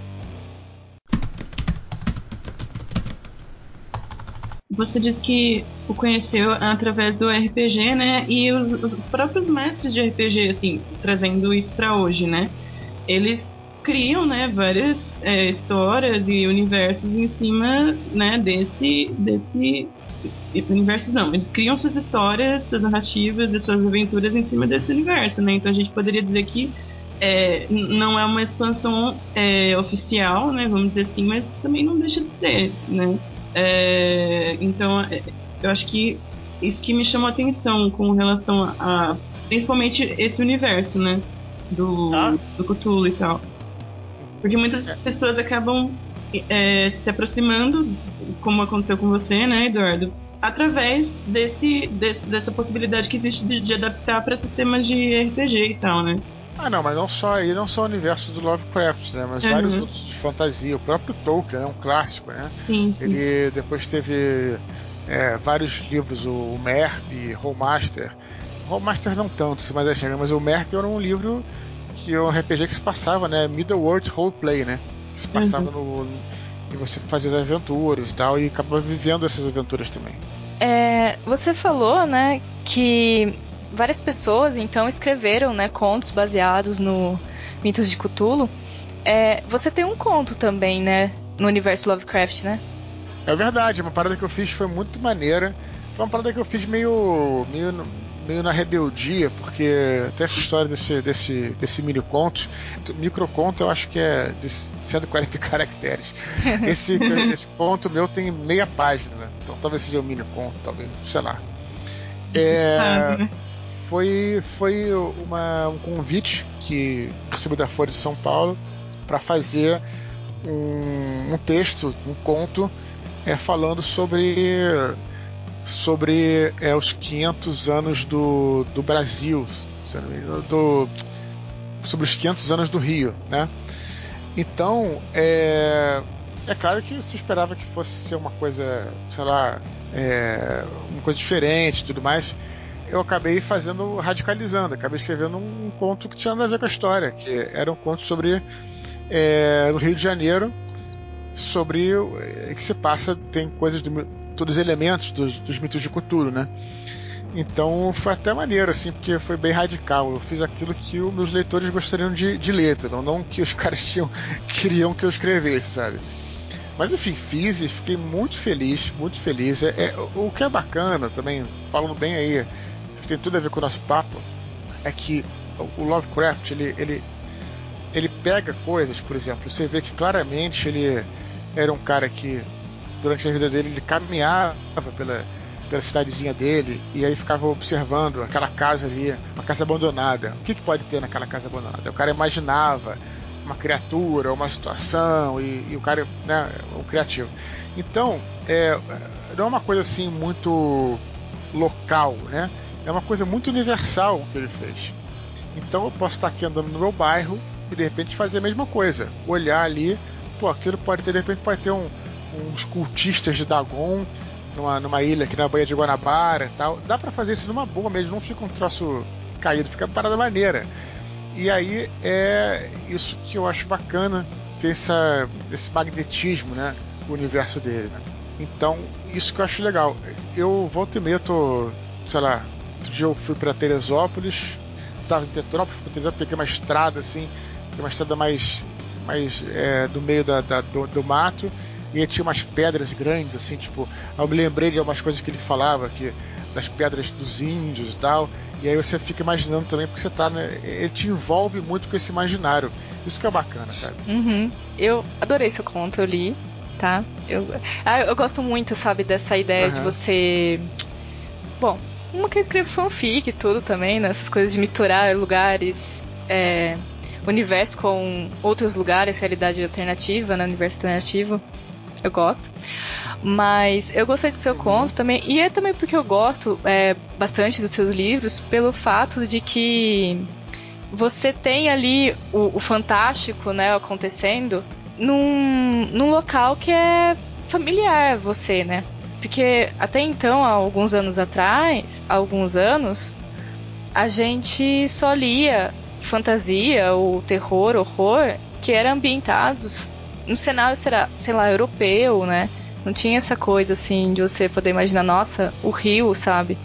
Você disse que o conheceu através do RPG, né? E os, os próprios mestres de RPG, assim, trazendo isso para hoje, né? Eles criam, né, várias é, histórias e universos em cima, né, desse, desse universos não, eles criam suas histórias, suas narrativas e suas aventuras em cima desse universo, né? Então a gente poderia dizer que é, não é uma expansão é, oficial, né? Vamos dizer assim, mas também não deixa de ser, né? É, então, é, eu acho que isso que me chamou a atenção com relação a, a principalmente esse universo, né? Do, ah. do Cthulhu e tal. Porque muitas é. pessoas acabam é, se aproximando, como aconteceu com você, né, Eduardo? Através desse, desse dessa possibilidade que existe de, de adaptar para sistemas de RPG e tal, né? Ah, não, mas não só aí, não só o universo do Lovecraft, né? Mas uhum. vários outros de fantasia. O próprio Tolkien é um clássico, né? Sim, sim. Ele depois teve é, vários livros, o Merp, Rollmaster. Rollmaster não tanto, mas é chega, mas o Merp era um livro que é um RPG que se passava, né? Middle World Roleplay, né? Que se passava uhum. no. E você fazia as aventuras e tal, e acabava vivendo essas aventuras também. É, você falou, né, que várias pessoas então escreveram né, contos baseados no mitos de Cthulhu. É, você tem um conto também, né? No universo Lovecraft, né? É verdade, uma parada que eu fiz foi muito maneira. Foi uma parada que eu fiz meio, meio, meio na rebeldia, porque tem essa história desse, desse, desse mini conto. Micro conto eu acho que é de 140 caracteres. Esse, esse conto meu tem meia página, então talvez seja um mini conto, talvez, sei lá. É, foi, foi uma, um convite que recebi da Folha de São Paulo para fazer um, um, texto, um conto, é, falando sobre sobre é, os 500 anos do, do Brasil, do, sobre os 500 anos do Rio, né? Então, é, é claro que se esperava que fosse ser uma coisa, sei lá, é, uma coisa diferente tudo mais eu acabei fazendo, radicalizando, acabei escrevendo um, conto que tinha nada a ver com a história, que era um conto sobre é, o Rio de Janeiro, sobre é, que se passa, tem coisas, todos os elementos dos, dos mitos de Cthulhu, né? Então foi até maneiro, assim, porque foi bem radical. Eu fiz aquilo que os meus leitores gostariam de, de ler, então não que os caras tinham, queriam que eu escrevesse, sabe? Mas enfim, fiz e fiquei muito feliz, muito feliz. É, é, o que é bacana também, falando bem aí, que tem tudo a ver com o nosso papo, é que o Lovecraft ele, ele, ele pega coisas, por exemplo, você vê que claramente ele era um cara que durante a vida dele ele caminhava pela, pela cidadezinha dele e aí ficava observando aquela casa ali, uma casa abandonada. O que, que pode ter naquela casa abandonada? O cara imaginava uma criatura, uma situação e, e o cara, né, um criativo. Então, é, não é uma coisa assim muito local, né? É uma coisa muito universal o que ele fez. Então eu posso estar aqui andando no meu bairro e de repente fazer a mesma coisa. Olhar ali, pô, aquilo pode ter, de repente pode ter um, uns cultistas de Dagon numa, numa ilha aqui na Baía de Guanabara tal. Dá para fazer isso numa boa mesmo, não fica um troço caído, fica parada maneira. E aí é isso que eu acho bacana, ter essa, esse magnetismo, né? O universo dele. Né? Então, isso que eu acho legal. Eu volto e meia, tô, sei lá, outro dia eu fui para Teresópolis, tava em Petrópolis, Teresópolis, peguei uma estrada assim, uma estrada mais, mais é, do meio da, da do, do, mato, e tinha umas pedras grandes, assim, tipo, eu me lembrei de algumas coisas que ele falava, que das pedras dos índios e tal. E aí você fica imaginando também, porque você tá, né? Ele te envolve muito com esse imaginário. Isso que é bacana, sabe? Uhum. Eu adorei seu conto, eu li, tá? Eu, ah, eu gosto muito, sabe, dessa ideia uhum. de você. Bom, uma que eu escrevo fanfic e tudo também, né? Essas coisas de misturar lugares. É, universo com outros lugares, realidade alternativa, né? Universo alternativo. Eu gosto. Mas eu gostei do seu conto também, e é também porque eu gosto é, bastante dos seus livros, pelo fato de que você tem ali o, o fantástico né, acontecendo num, num local que é familiar a você, né? Porque até então, há alguns anos atrás, alguns anos, a gente só lia fantasia, ou terror, horror, que eram ambientados no cenário, será, sei lá, europeu, né? Não tinha essa coisa assim de você poder imaginar, nossa, o rio, sabe?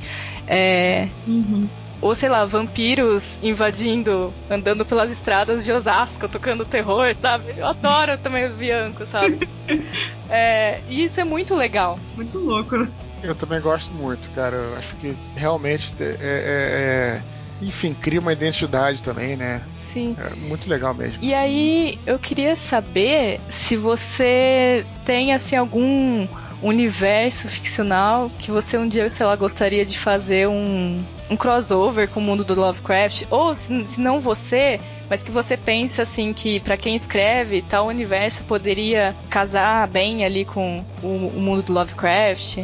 É... Uhum. Ou sei lá, vampiros invadindo, andando pelas estradas de Osasco, tocando terror, sabe? Eu adoro também os Bianco, sabe? é... E isso é muito legal. Muito louco, né? Eu também gosto muito, cara. Eu acho que realmente é, é, é... enfim, cria uma identidade também, né? Sim. É muito legal mesmo. E aí, eu queria saber se você tem, assim, algum universo ficcional que você um dia, sei lá, gostaria de fazer um, um crossover com o mundo do Lovecraft, ou se, se não você, mas que você pensa assim que para quem escreve tal universo poderia casar bem ali com o, o mundo do Lovecraft.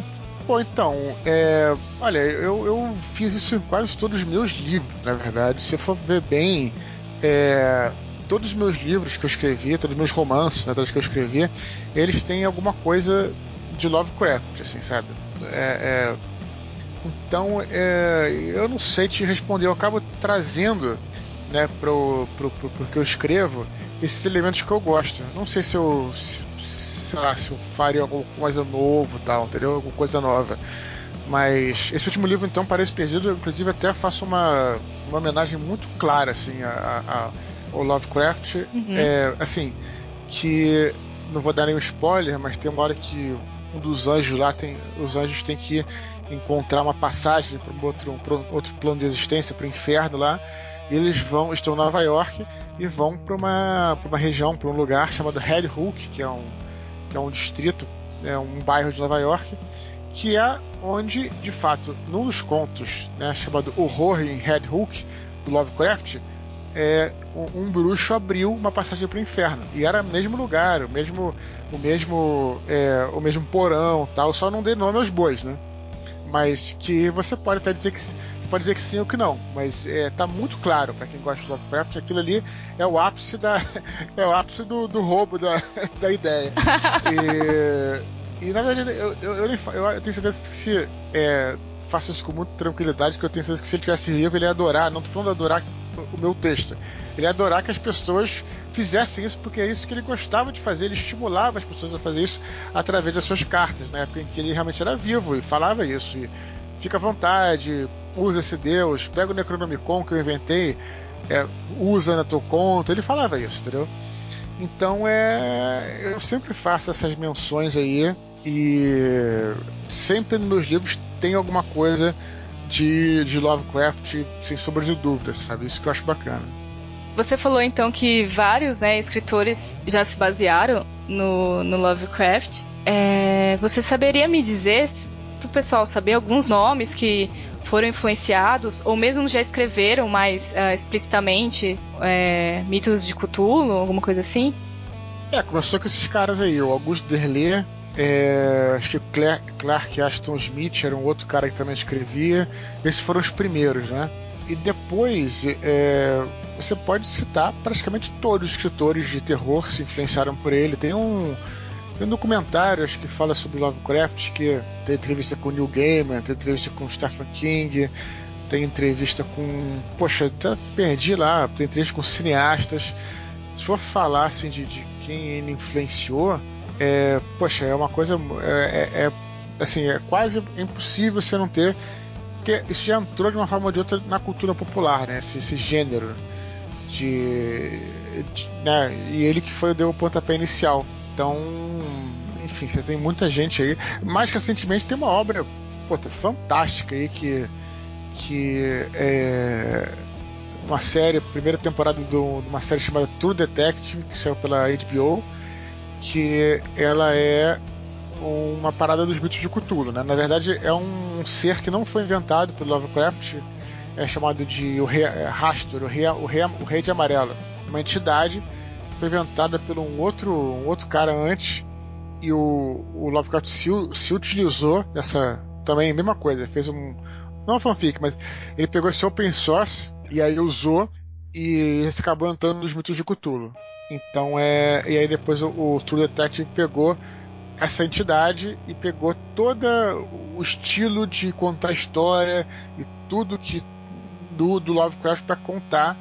Bom, então, é, olha, eu, eu fiz isso em quase todos os meus livros, na verdade. Se for ver bem, é, todos os meus livros que eu escrevi, todos os meus romances, né, todos que eu escrevi, eles têm alguma coisa de Lovecraft, assim, sabe? É, é, então, é, eu não sei te responder, eu acabo trazendo né, pro, pro, pro, pro, que eu escrevo esses elementos que eu gosto. Não sei se eu, se, sei lá, se eu faria alguma coisa novo tal, entendeu? Alguma coisa nova. Mas esse último livro, então, Parece Perdido, eu, inclusive até faço uma, uma homenagem muito clara, assim, a, a ao Lovecraft. Uhum. É, assim, que não vou dar nenhum spoiler, mas tem uma hora que um dos anjos lá tem. Os anjos têm que encontrar uma passagem para um outro, outro plano de existência, para o inferno lá. E eles vão, estão em Nova York e vão para uma, uma região, para um lugar chamado Red Hook, que é um, que é um distrito, é um bairro de Nova York, que é onde, de fato, num dos contos né, chamado Horror em Red Hook, do Lovecraft, é, um, um, bruxo abriu uma passagem para o inferno e era o mesmo lugar, o mesmo, o mesmo, é, o mesmo porão, tal. Só não dei nome aos bois, né? Mas que você pode até dizer que você pode dizer que sim ou que não, mas é, tá muito claro para quem gosta de Lovecraft, aquilo ali é o ápice da é o ápice do, do roubo da, da ideia. E, e na verdade, eu, eu, eu, eu tenho certeza que se é, faço isso com muita tranquilidade, que eu tenho certeza que se ele tivesse vivo, ele ia adorar, não tô falando de adorar o meu texto, ele ia adorar que as pessoas fizessem isso, porque é isso que ele gostava de fazer, ele estimulava as pessoas a fazer isso através das suas cartas, na época em que ele realmente era vivo e falava isso. E fica à vontade, usa esse Deus, pega o Necronomicon que eu inventei, é, usa na teu conta, ele falava isso, entendeu? Então é. Eu sempre faço essas menções aí e sempre nos meus livros tem alguma coisa de, de Lovecraft, sem sombra de dúvidas, sabe? Isso que eu acho bacana. Você falou então que vários né, escritores já se basearam no, no Lovecraft. É, você saberia me dizer, para o pessoal saber, alguns nomes que foram influenciados, ou mesmo já escreveram mais uh, explicitamente é, mitos de Cthulhu, alguma coisa assim? É, começou com esses caras aí, o Augusto Derlé, é, acho que Clark, Clark Ashton Smith era um outro cara que também escrevia. Esses foram os primeiros, né? E depois é, você pode citar praticamente todos os escritores de terror se influenciaram por ele. Tem um, tem um documentário acho que fala sobre Lovecraft que tem entrevista com Neil Gaiman, tem entrevista com Stephen King, tem entrevista com. Poxa, até perdi lá, tem entrevista com cineastas. Se for falar assim de, de quem ele influenciou, é, poxa, é uma coisa. É, é, é, assim, é quase impossível você não ter. Porque isso já entrou de uma forma ou de outra na cultura popular, né? Esse, esse gênero de. de né? E ele que foi deu o pontapé inicial. Então, enfim, você tem muita gente aí. Mais recentemente tem uma obra pô, fantástica aí que. que é uma série, primeira temporada de uma série chamada True Detective, que saiu pela HBO que ela é uma parada dos mitos de Cthulhu, né? Na verdade, é um ser que não foi inventado pelo Lovecraft, é chamado de o rei, é, Rastor, o rei, o, rei, o rei de amarelo. Uma entidade foi inventada por um outro, um outro cara antes e o, o Lovecraft se, se utilizou dessa também mesma coisa, fez um não um fanfic, mas ele pegou esse open source e aí usou e acabou entrando nos mitos de Cthulhu. Então é. E aí depois o, o True Detective pegou essa entidade e pegou todo o estilo de contar história e tudo que do, do Lovecraft para contar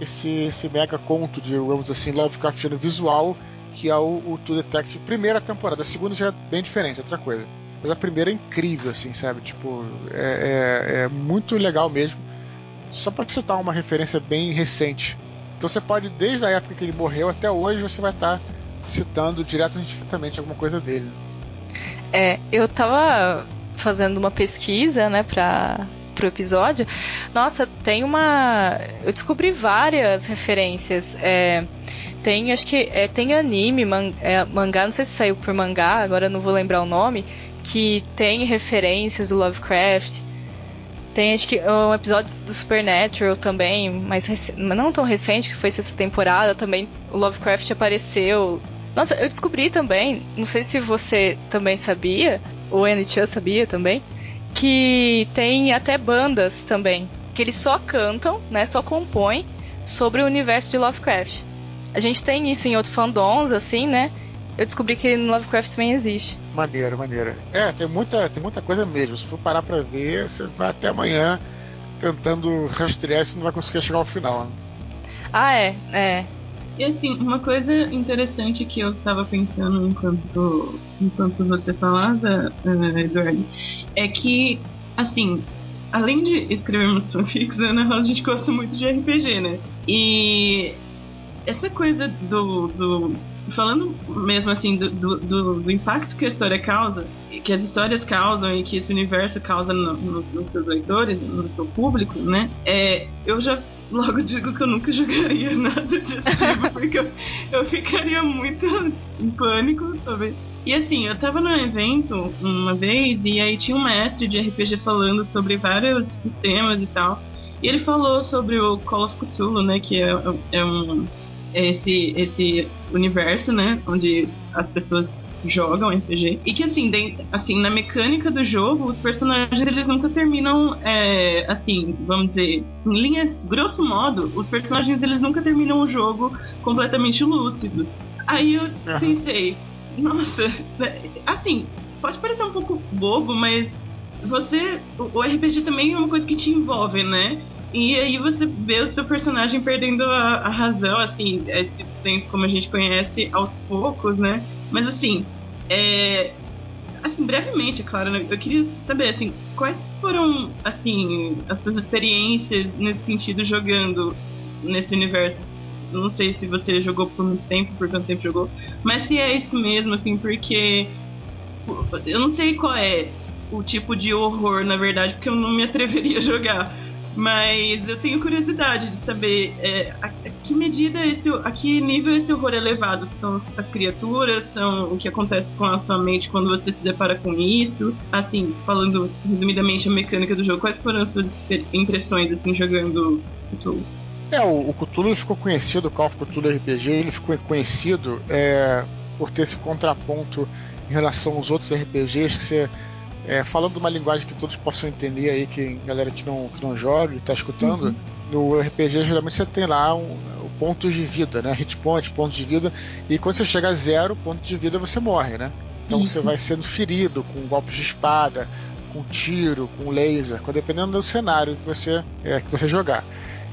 esse, esse mega conto, digamos assim, Lovecraftiano visual, que é o, o True Detective primeira temporada. A segunda já é bem diferente, outra coisa. Mas a primeira é incrível, assim, sabe? Tipo, é, é, é muito legal mesmo. Só para citar uma referência bem recente então você pode, desde a época que ele morreu até hoje, você vai estar tá citando direto ou indiretamente alguma coisa dele. É, eu tava fazendo uma pesquisa, né, para pro episódio. Nossa, tem uma. Eu descobri várias referências. É, tem, acho que é, tem anime, man, é, mangá, não sei se saiu por mangá, agora não vou lembrar o nome, que tem referências do Lovecraft. Tem acho que um episódio do Supernatural também, mas não tão recente, que foi essa temporada, também o Lovecraft apareceu. Nossa, eu descobri também, não sei se você também sabia, ou a Chan sabia também, que tem até bandas também, que eles só cantam, né, só compõem sobre o universo de Lovecraft. A gente tem isso em outros fandoms, assim, né? Eu descobri que no Lovecraft também existe. Maneiro, maneiro. É, tem muita, tem muita coisa mesmo. Se for parar pra ver, você vai até amanhã tentando rastrear e você não vai conseguir chegar ao final. Né? Ah, é, é. E assim, uma coisa interessante que eu estava pensando enquanto, enquanto você falava, uh, Eduardo, é que, assim, além de escrevermos fanfics, Ana Rosa, a gente gosta muito de RPG, né? E essa coisa do, do falando mesmo assim do, do, do, impacto que a história causa, que as histórias causam e que esse universo causa no, nos, nos, seus leitores, no seu público, né? É, eu já logo digo que eu nunca jogaria nada desse tipo, porque eu, eu ficaria muito em pânico, sabe? E assim, eu tava num evento uma vez e aí tinha um mestre de RPG falando sobre vários sistemas e tal. E ele falou sobre o Call of Cthulhu, né? Que é, é um esse, esse universo, né? Onde as pessoas jogam RPG. E que, assim, dentro, assim, na mecânica do jogo, os personagens, eles nunca terminam, é, assim, vamos dizer, em linhas, grosso modo, os personagens, eles nunca terminam o jogo completamente lúcidos. Aí eu uhum. pensei, nossa, né, assim, pode parecer um pouco bobo, mas você, o RPG também é uma coisa que te envolve, né? E aí você vê o seu personagem perdendo a, a razão, assim, esse senso como a gente conhece aos poucos, né? Mas assim, é, assim, brevemente, é claro, né? eu queria saber, assim, quais foram, assim, as suas experiências nesse sentido jogando nesse universo? não sei se você jogou por muito tempo, por quanto tempo jogou, mas se é isso mesmo, assim, porque eu não sei qual é o tipo de horror, na verdade, porque eu não me atreveria a jogar. Mas eu tenho curiosidade de saber é, a, a, que medida esse, a que nível esse horror é levado. São as criaturas, são o que acontece com a sua mente quando você se depara com isso. Assim, falando resumidamente a mecânica do jogo, quais foram as suas impressões assim jogando Cthulhu? É, o, o Cthulhu ficou conhecido, o Call of Cthulhu RPG, ele ficou conhecido é, por ter esse contraponto em relação aos outros RPGs que você é, falando uma linguagem que todos possam entender aí, que galera que não, que não joga e está escutando, uhum. no RPG geralmente você tem lá um, um pontos de vida, né? Hit point, pontos de vida, e quando você chega a zero ponto de vida você morre, né? Então você vai sendo ferido com golpes de espada, com tiro, com laser, dependendo do cenário que você, é, que você jogar.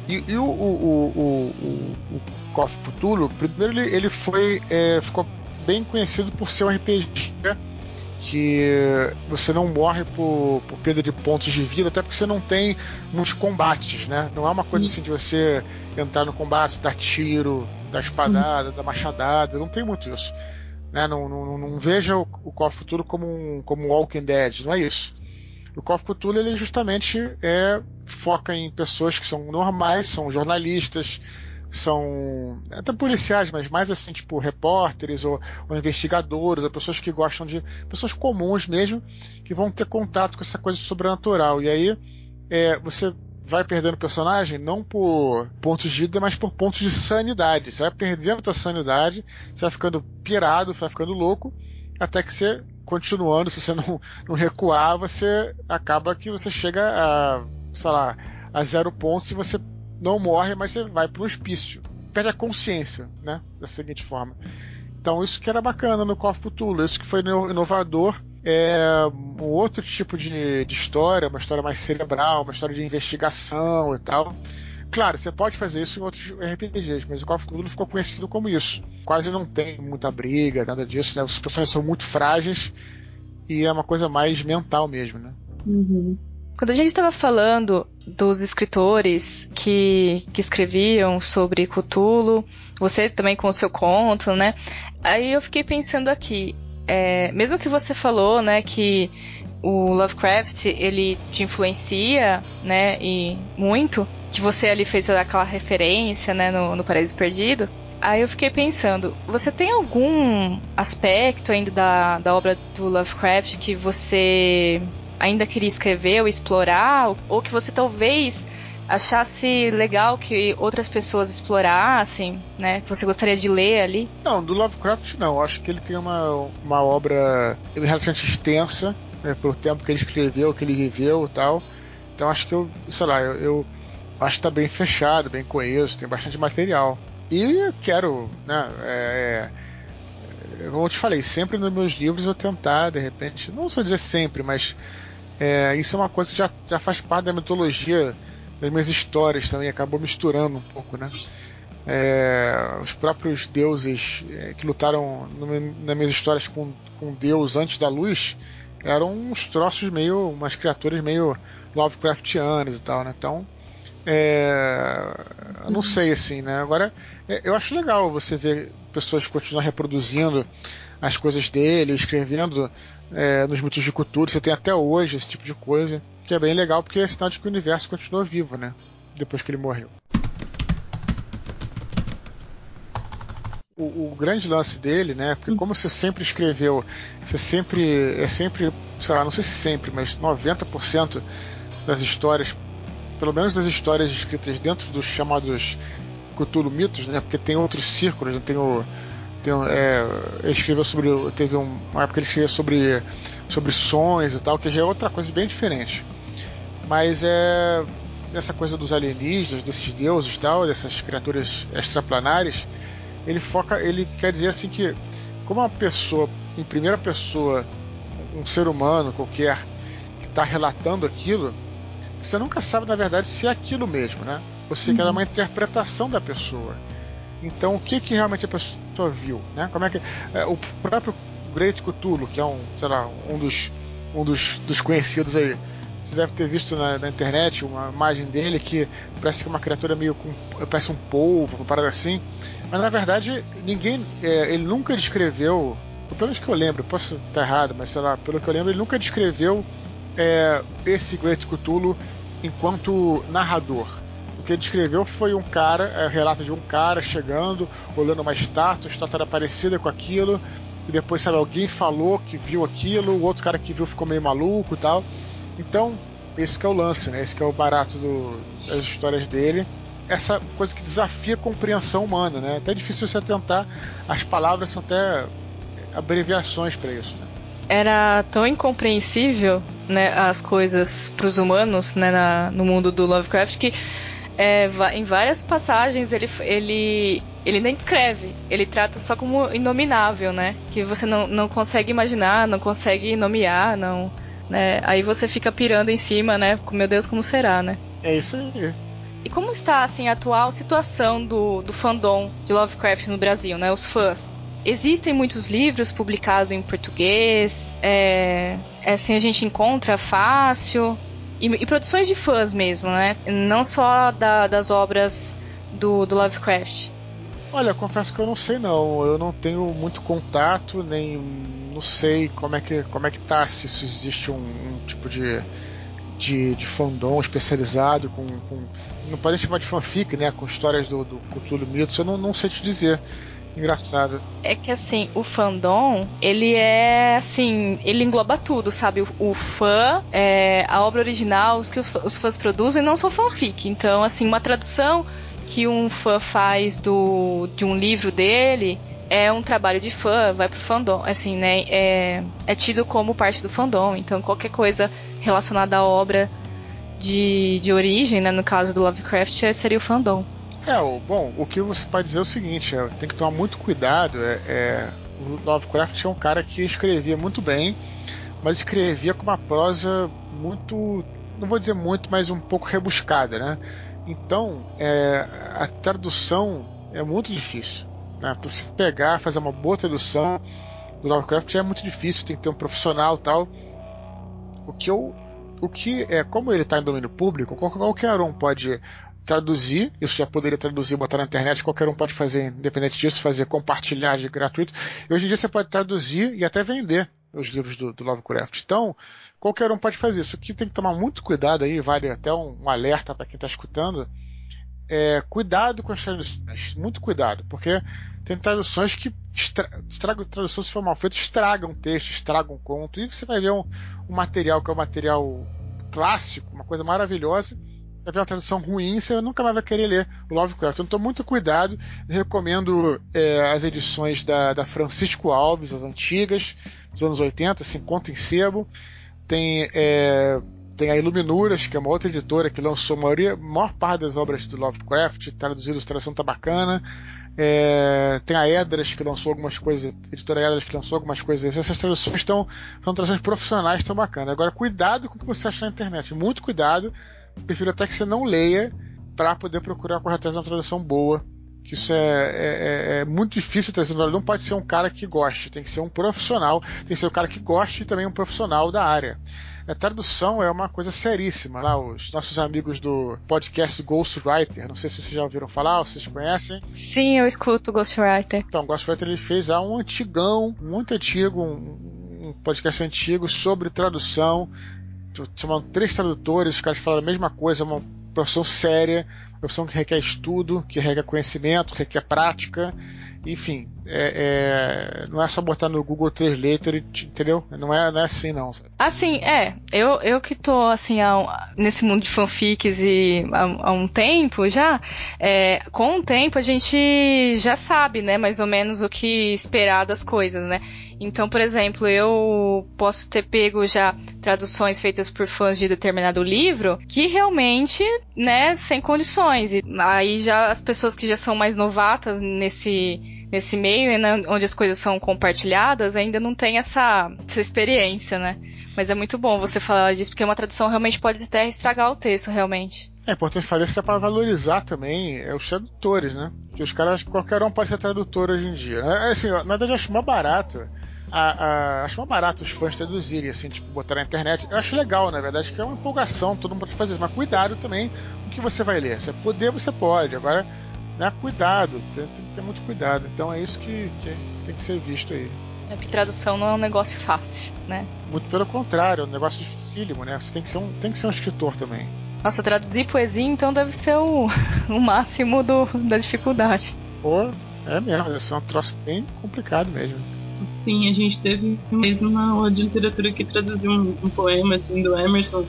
E, e o, o, o, o, o Call of Cthulhu, primeiro ele, ele foi, é, ficou bem conhecido por ser um RPG que você não morre por, por perda de pontos de vida, até porque você não tem muitos combates, né? Não é uma coisa assim de você entrar no combate, dar tiro, dar espadada, dar machadada, não tem muito isso. Né? Não, não, não veja o, o Call of Cthulhu como um, como um Walking Dead, não é isso. O Call of Cthulhu ele justamente é, foca em pessoas que são normais, são jornalistas, são até policiais, mas mais assim, tipo repórteres ou, ou, investigadores, ou pessoas que gostam de. pessoas comuns mesmo, que vão ter contato com essa coisa sobrenatural. E aí é, você vai perdendo personagem não por pontos de vida, mas por pontos de sanidade. Você vai perdendo a sua sanidade, você vai ficando pirado, vai ficando louco, até que você, continuando, se você não, não recuar, você acaba que você chega a, sei lá, a zero pontos e você não morre, mas você vai para um hospício. Perde a consciência, né? Da seguinte forma. Então isso que era bacana no Call of Cthulhu, isso que foi inovador. É um outro tipo de, de história, uma história mais cerebral, uma história de investigação e tal. Claro, você pode fazer isso em outros RPGs, mas o Call of Cthulhu ficou conhecido como isso. Quase não tem muita briga, nada disso, né? Os personagens são muito frágeis e é uma coisa mais mental mesmo, né? Uhum. Quando a gente estava falando dos escritores que, que escreviam sobre Cthulhu, você também com o seu conto, né? Aí eu fiquei pensando aqui, é, mesmo que você falou, né, que o Lovecraft ele te influencia, né, e muito, que você ali fez aquela referência, né, no, no Paraíso Perdido. Aí eu fiquei pensando, você tem algum aspecto ainda da, da obra do Lovecraft que você ainda queria escrever ou explorar, ou que você talvez achasse legal que outras pessoas explorassem, né? Que você gostaria de ler ali? Não, do Lovecraft não. Acho que ele tem uma, uma obra relativamente extensa, né, pelo tempo que ele escreveu, que ele viveu e tal. Então acho que eu, sei lá, eu, eu acho que tá bem fechado, bem coeso, tem bastante material. E eu quero, né? É, é, como eu te falei, sempre nos meus livros eu tentar, de repente, não só dizer sempre, mas é, isso é uma coisa que já, já faz parte da mitologia das minhas histórias também, acabou misturando um pouco, né? É, os próprios deuses é, que lutaram no, nas minhas histórias com, com Deus antes da luz eram uns troços meio, umas criaturas meio Lovecraftianas e tal, né? Então, é, eu não sei assim, né? Agora, é, eu acho legal você ver pessoas continuar reproduzindo as coisas dele, escrevendo é, nos mitos de cultura. Você tem até hoje esse tipo de coisa, que é bem legal porque é sinal de que o universo continua vivo, né? Depois que ele morreu. O, o, grande lance dele, né? Porque como você sempre escreveu, você sempre é sempre, sei lá, não sei se sempre, mas 90% das histórias, pelo menos das histórias escritas dentro dos chamados Cthulhu mitos, né? Porque tem outros círculos, né? tem o tem, é, ele escreveu sobre. Teve uma época que ele escreveu sobre, sobre sonhos e tal, que já é outra coisa bem diferente. Mas é. Essa coisa dos alienígenas, desses deuses e tal, dessas criaturas extraplanares, ele foca. Ele quer dizer assim que, como uma pessoa, em primeira pessoa, um ser humano qualquer, que está relatando aquilo, você nunca sabe, na verdade, se é aquilo mesmo, né? Você uhum. quer uma interpretação da pessoa. Então, o que, que realmente a pessoa viu? Né? Como é que é, o próprio Great Cthulhu, que é um, sei lá, um dos, um dos, dos conhecidos aí, Você deve ter visto na, na, internet uma imagem dele que parece que é uma criatura meio com. parece um polvo, uma parada assim. Mas na verdade, ninguém. É, ele nunca descreveu. Pelo que eu lembro, posso estar errado, mas sei lá, pelo que eu lembro, ele nunca descreveu é, esse Great Cthulhu enquanto narrador. Que ele descreveu foi um cara, é, relato de um cara chegando, olhando uma estátua, a estátua era parecida com aquilo, e depois, sabe, alguém falou que viu aquilo, o outro cara que viu ficou meio maluco e tal. Então, esse é o lance, né? Esse é o barato do, das histórias dele. Essa coisa que desafia a compreensão humana, né? Até difícil você atentar, as palavras são até abreviações para isso, né? Era tão incompreensível, né, as coisas para os humanos, né, na, no mundo do Lovecraft que é, em várias passagens ele, ele, ele nem descreve, ele trata só como inominável, né? Que você não, não consegue imaginar, não consegue nomear, não. Né? Aí você fica pirando em cima, né? Meu Deus, como será, né? É isso aí. E como está assim a atual situação do, do fandom de Lovecraft no Brasil, né? Os fãs. Existem muitos livros publicados em português, é, é assim a gente encontra fácil. E, e, produções de fãs mesmo, né? Não só da, das obras do, do Lovecraft. Olha, confesso que eu não sei não. Eu não tenho muito contato, nem não sei como é que, como é que tá, se isso existe um, um tipo de, de, de fandom especializado com, com, Não pode chamar de fanfic, né? Com histórias do, do Cthulhu Mitos, eu não, não sei te dizer. Engraçado. É que assim, o fandom, ele é assim, ele engloba tudo, sabe? O, o fã, é, a obra original, os que os fãs produzem não são fanfic. Então, assim, uma tradução que um fã faz do, de um livro dele é um trabalho de fã, vai pro fandom, assim, né? É, é tido como parte do fandom. Então, qualquer coisa relacionada à obra de, de origem, né? No caso do Lovecraft, seria o fandom. É, o, bom, o que você pode dizer é o seguinte, é, tem que tomar muito cuidado. É, é, o Lovecraft é um cara que escrevia muito bem, mas escrevia com uma prosa muito, não vou dizer muito, mas um pouco rebuscada, né? Então, é, a tradução é muito difícil. Né? Então, se pegar, fazer uma boa tradução do Lovecraft é muito difícil, tem que ter um profissional tal. O que eu, o que é, como ele está em domínio público, qualquer um pode traduzir, isso já poderia traduzir, botar na internet, qualquer um pode fazer, independente disso, fazer compartilhar de gratuito. E hoje em dia você pode traduzir e até vender os livros do, do Lovecraft. Então, qualquer um pode fazer isso. O que tem que tomar muito cuidado aí, vale até um, um alerta para quem está escutando, é, cuidado com as traduções, muito cuidado, porque tem traduções que estragam, traduções se for mal feitas, estragam texto, estragam o conto, e você vai ver um, um material que é um material clássico, uma coisa maravilhosa, vai ver uma tradução ruim, você nunca mais vai querer ler o Lovecraft. Então, muito cuidado. recomendo é, as edições da, da Francisco Alves, as antigas, dos anos 80, assim, conta em sebo. Tem, é, tem a Iluminuras, que é uma outra editora que lançou a maioria, a maior parte das obras do Lovecraft, traduzido, tradução tá bacana. É, tem a Edras, que lançou algumas coisas, a editora Edras, que lançou algumas coisas. Essas traduções estão, são traduções profissionais, estão bacanas. Agora, cuidado com o que você acha na internet, muito cuidado prefiro até que você não leia para poder procurar correr atrás de uma tradução boa. Que isso é, é, é, é muito difícil trazer um Não pode ser um cara que goste, tem que ser um profissional, tem que ser um cara que goste e também um profissional da área. A tradução é uma coisa seríssima. Lá, os nossos amigos do podcast Ghostwriter, não sei se vocês já ouviram falar, ou vocês conhecem. Sim, eu escuto Ghostwriter. Então, Ghostwriter ele fez há um antigão, muito antigo, um, um podcast antigo sobre tradução chamam três tradutores, os caras falam a mesma coisa, uma profissão séria, uma profissão que requer estudo, que requer conhecimento, que requer prática, enfim, é, é, não é só botar no Google Translator, entendeu? Não é, não é assim não. Assim, é, eu, eu que tô assim nesse mundo de fanfics e há, há um tempo já, é, com o tempo a gente já sabe, né, mais ou menos o que esperar das coisas, né? Então, por exemplo, eu posso ter pego já traduções feitas por fãs de determinado livro que realmente, né, sem condições. E aí já as pessoas que já são mais novatas nesse nesse meio, né, onde as coisas são compartilhadas, ainda não tem essa, essa experiência, né? Mas é muito bom você falar disso, porque uma tradução realmente pode até estragar o texto, realmente. É importante falar isso é para valorizar também é, os tradutores, né? Que os caras, qualquer um pode ser tradutor hoje em dia. É, assim, na verdade, eu acho mais barato a, a, acho mais barato os fãs traduzirem, assim, tipo, botar na internet. Eu acho legal, na verdade, que é uma empolgação, todo mundo pode fazer isso. Mas cuidado também com o que você vai ler. Se poder, você pode. Agora, né, cuidado, tem, tem que ter muito cuidado. Então é isso que, que tem que ser visto aí. É porque tradução não é um negócio fácil, né? Muito pelo contrário, é um negócio dificílimo, né? Você tem que ser um, tem que ser um escritor também. Nossa, traduzir poesia então deve ser o, o máximo do, da dificuldade. Pô, é mesmo, ser um troço bem complicado mesmo. Sim, a gente teve mesmo uma aula de literatura que traduziu um, um poema assim do Emerson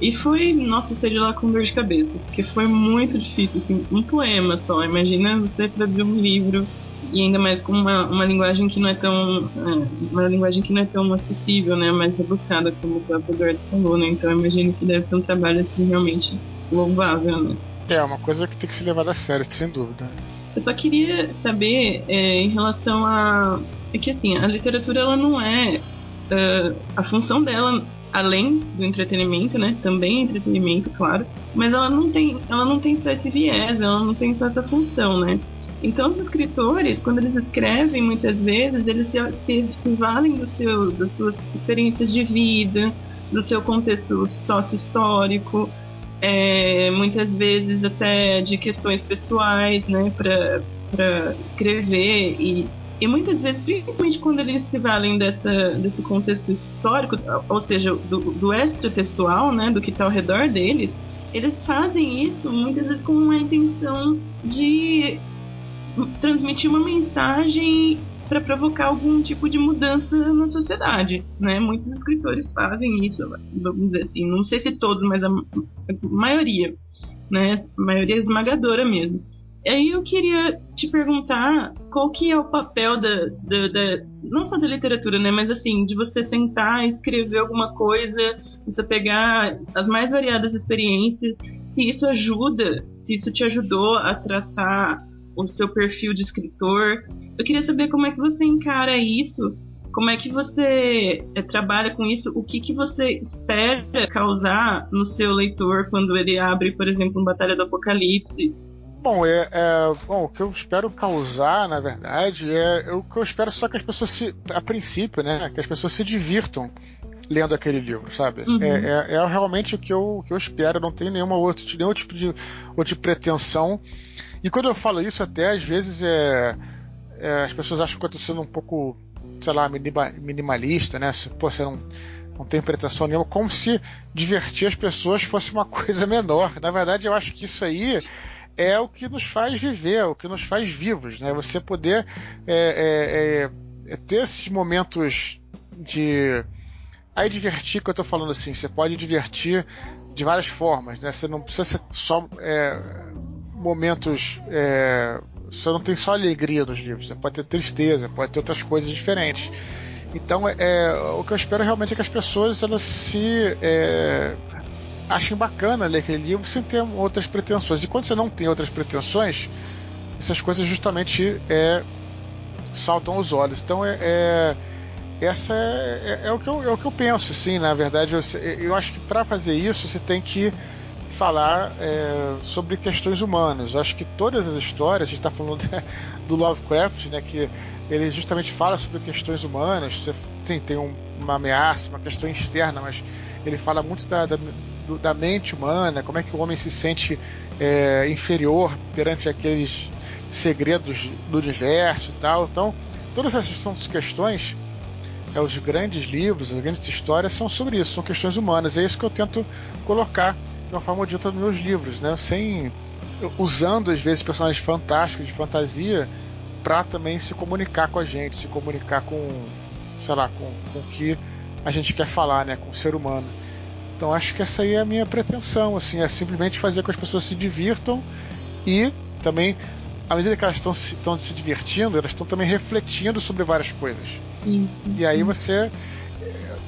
e foi, nossa, seja lá com dor de cabeça, porque foi muito difícil, assim, um poema só. Imagina você traduzir um livro e ainda mais com uma, uma linguagem que não é tão é, uma linguagem que não é tão acessível, né, mais rebuscada como o próprio Eduardo falou, né. Então imagino que deve ser um trabalho assim realmente louvável, né. É uma coisa que tem que ser levada a sério, sem dúvida. Eu só queria saber é, em relação a é que assim a literatura ela não é uh, a função dela além do entretenimento, né? Também é entretenimento, claro, mas ela não tem, ela não tem só esse viés, ela não tem só essa função, né? Então os escritores, quando eles escrevem, muitas vezes eles se, se, se valem do seu, das suas experiências de vida, do seu contexto sócio-histórico, é, muitas vezes até de questões pessoais, né, para escrever e e muitas vezes, principalmente quando eles se valem dessa, desse contexto histórico, ou seja, do, do extra-textual, né, do que está ao redor deles, eles fazem isso muitas vezes com uma intenção de transmitir uma mensagem para provocar algum tipo de mudança na sociedade, né? Muitos escritores fazem isso, vamos dizer assim, não sei se todos, mas a, maioria, né? A maioria esmagadora mesmo. Aí eu queria te perguntar qual que é o papel da, da, da, não só da literatura, né, mas assim, de você sentar, escrever alguma coisa, você pegar as mais variadas experiências, se isso ajuda, se isso te ajudou a traçar o seu perfil de escritor. Eu queria saber como é que você encara isso, como é que você é, trabalha com isso, o que, que você espera causar no seu leitor quando ele abre, por exemplo, um Batalha do Apocalipse, Bom, é, é, bom, o que eu espero causar, na verdade, é, é, o que eu espero só que as pessoas se, a princípio, né, que as pessoas se divirtam lendo aquele livro, sabe? Uhum. É, é, é, realmente o que eu, que eu espero, não tem nenhuma outro, nenhum tipo de, outra pretensão. E quando eu falo isso, até às vezes é, é as pessoas acham que eu estou sendo um pouco, sei lá, minimalista, né? Pô, você não, não tem pretensão nenhuma, como se divertir as pessoas fosse uma coisa menor. Na verdade, eu acho que isso aí é o que nos faz viver, é o que nos faz vivos, né? Você poder é, é, é, ter esses momentos de aí divertir que eu estou falando assim, você pode divertir de várias formas, né? Você não precisa ser só é, momentos é, você não tem só alegria nos livros, você pode ter tristeza, pode ter outras coisas diferentes. Então, é, o que eu espero realmente é que as pessoas elas se é, achem bacana ler aquele livro sem ter outras pretensões. E quando você não tem outras pretensões, essas coisas justamente é, saltam aos olhos. Então é, é essa é, é, é, o que eu, é o que eu penso, sim, na verdade. Eu, eu acho que para fazer isso você tem que falar é, sobre questões humanas. Eu acho que todas as histórias, a gente está falando do Lovecraft, né, que ele justamente fala sobre questões humanas. Sim, tem um, uma ameaça, uma questão externa, mas ele fala muito da, da, do, da mente humana, como é que o homem se sente é, inferior perante aqueles segredos do universo e tal. Então, todas essas são questões, é, os grandes livros, as grandes histórias são sobre isso, são questões humanas. É isso que eu tento colocar de uma forma ou de outra nos meus livros, né? Sem usando às vezes personagens fantásticos de fantasia para também se comunicar com a gente, se comunicar com, sei lá, com, com o que a gente quer falar, né, com o ser humano. Então acho que essa aí é a minha pretensão, assim, é simplesmente fazer com que as pessoas se divirtam e também, à medida que elas estão se, estão se divertindo, elas estão também refletindo sobre várias coisas. Sim, sim, e aí você,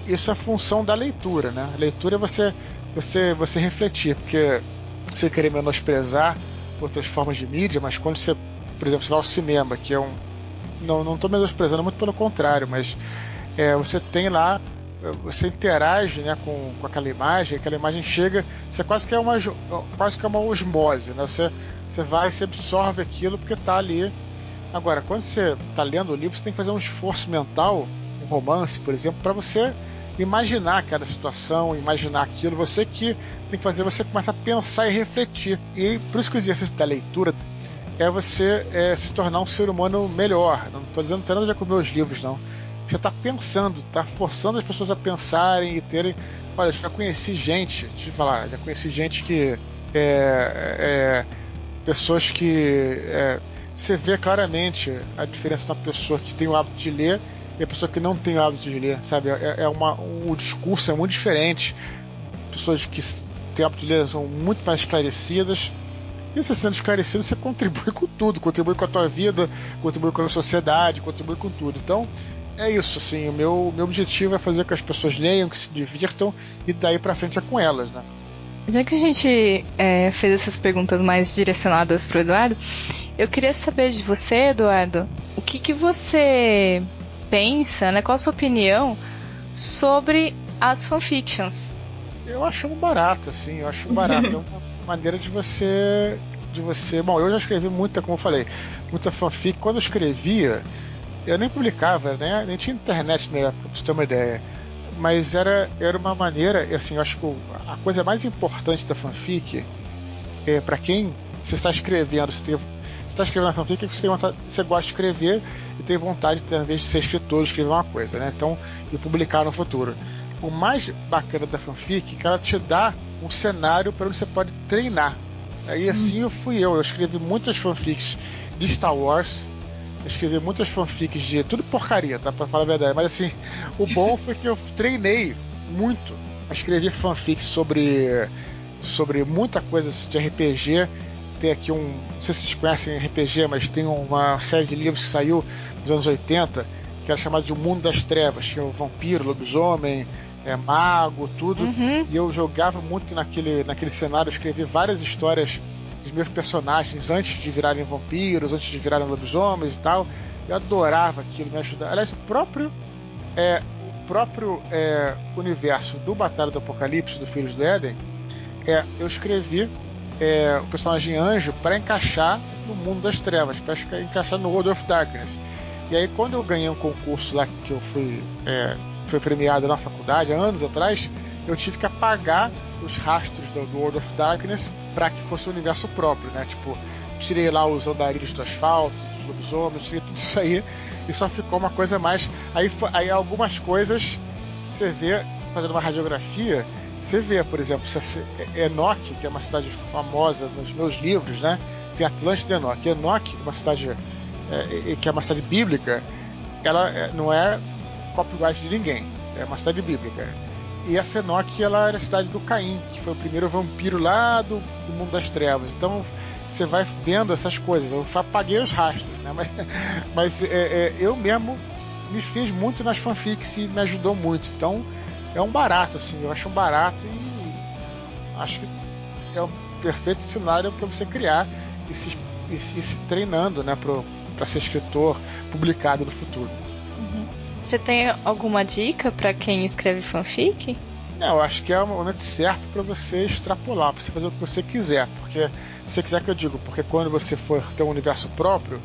isso é a função da leitura, né? A leitura é você, você, você refletir, porque você querer menosprezar outras formas de mídia, mas quando você, por exemplo, você vai ao cinema, que é um, não, não estou menosprezando, muito pelo contrário, mas é, você tem lá você interage né, com, com aquela imagem, aquela imagem chega, você quase que é uma, quase que é uma osmose, né? Você, você vai, você absorve aquilo porque está ali. Agora, quando você está lendo o livro, você tem que fazer um esforço mental, um romance, por exemplo, para você imaginar aquela situação, imaginar aquilo, você que tem que fazer, você começa a pensar e refletir. E por isso que o exercício da leitura é você é, se tornar um ser humano melhor. Não estou dizendo nada a ver com meus livros, não. Você está pensando, está forçando as pessoas a pensarem e terem. Olha, já conheci gente, deixa eu falar, já conheci gente que. É, é, pessoas que. É, você vê claramente a diferença da pessoa que tem o hábito de ler e a pessoa que não tem o hábito de ler, sabe? É, é uma, o discurso é muito diferente. Pessoas que têm o hábito de ler são muito mais esclarecidas. E você sendo esclarecido, você contribui com tudo, contribui com a tua vida, contribui com a sociedade, contribui com tudo. Então, é isso, assim, o meu, meu objetivo é fazer com que as pessoas leiam, que se divirtam e daí para frente é com elas, né? Já que a gente é, fez essas perguntas mais direcionadas para o Eduardo, eu queria saber de você, Eduardo, o que, que você pensa, né? Qual a sua opinião sobre as fanfictions? Eu acho um barato, assim, eu acho um barato. é uma maneira de você. De você. Bom, eu já escrevi muita, como eu falei, muita fanfic. Quando eu escrevia, eu nem publicava, né? Nem tinha internet na época, pra você ter uma ideia mas era, era uma maneira, assim, eu acho que a coisa mais importante da fanfic é para quem você está escrevendo, você, tem, você está escrevendo a fanfic, você, tem vontade, você gosta de escrever e tem vontade, talvez, de ser escritor, de escrever uma coisa, né? Então, e publicar no futuro. O mais bacana da fanfic é que ela te dá um cenário para onde você pode treinar. Aí assim eu fui eu, eu escrevi muitas fanfics de Star Wars, escrevi muitas fanfics de tudo porcaria, tá? Pra falar a verdade. Mas assim, o bom foi que eu treinei muito a escrever fanfics sobre, sobre muita coisa de RPG. Tem aqui um. Não sei se vocês conhecem RPG, mas tem uma série de livros que saiu nos anos 80, que era chamado de O Mundo das Trevas, que é o vampiro, lobisomem, é, mago, tudo. Uhum. E eu jogava muito naquele, naquele cenário, escrevi várias histórias dos meus personagens antes de virarem vampiros, antes de virarem lobisomens e tal. Eu adorava aquilo, me ajudava. Aliás, o próprio, é, o próprio é, universo do Batalha do Apocalipse, do Filhos do Éden, é, eu escrevi é, o personagem anjo para encaixar no mundo das trevas, para encaixar no World of Darkness. E aí, quando eu ganhei um concurso lá que eu fui, é, fui premiado na faculdade, há anos atrás, eu tive que apagar os rastros do, World of Darkness para que fosse um universo próprio, né? Tipo, tirei lá os andarilhos do asfalto, dos lobisomens, tirei tudo isso aí e só ficou uma coisa mais. Aí, aí algumas coisas você vê fazendo uma radiografia, você vê, por exemplo, Enoch, que é uma cidade famosa nos meus livros, né? Tem Atlântida e Enoch. Enoch, uma cidade é, que é uma cidade bíblica, ela é, não é copyright de ninguém, é uma cidade bíblica. E a Senok ela era a cidade do Caim, que foi o primeiro vampiro lá do, do mundo das trevas. Então você vai vendo essas coisas. Eu apaguei os rastros, né? Mas, mas é, é, eu mesmo me fiz muito nas fanfics e me ajudou muito. Então é um barato, assim. Eu acho um barato e acho que é um perfeito cenário para você criar e se, e se treinando, né? Para ser escritor publicado no futuro. Você tem alguma dica para quem escreve fanfic? Não, eu acho que é o momento certo para você extrapolar, para você fazer o que você quiser. Porque, se você quiser que eu digo, porque quando você for ter um universo próprio,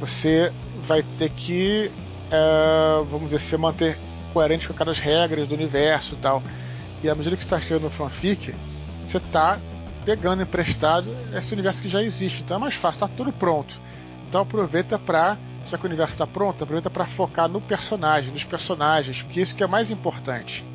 você vai ter que, é, vamos dizer, se manter coerente com aquelas regras do universo e tal. E à medida que você está escrevendo fanfic, você está pegando emprestado esse universo que já existe. Então é mais fácil, está tudo pronto. Então aproveita para já que o universo está pronto, aproveita para focar no personagem, nos personagens, porque isso que é mais importante.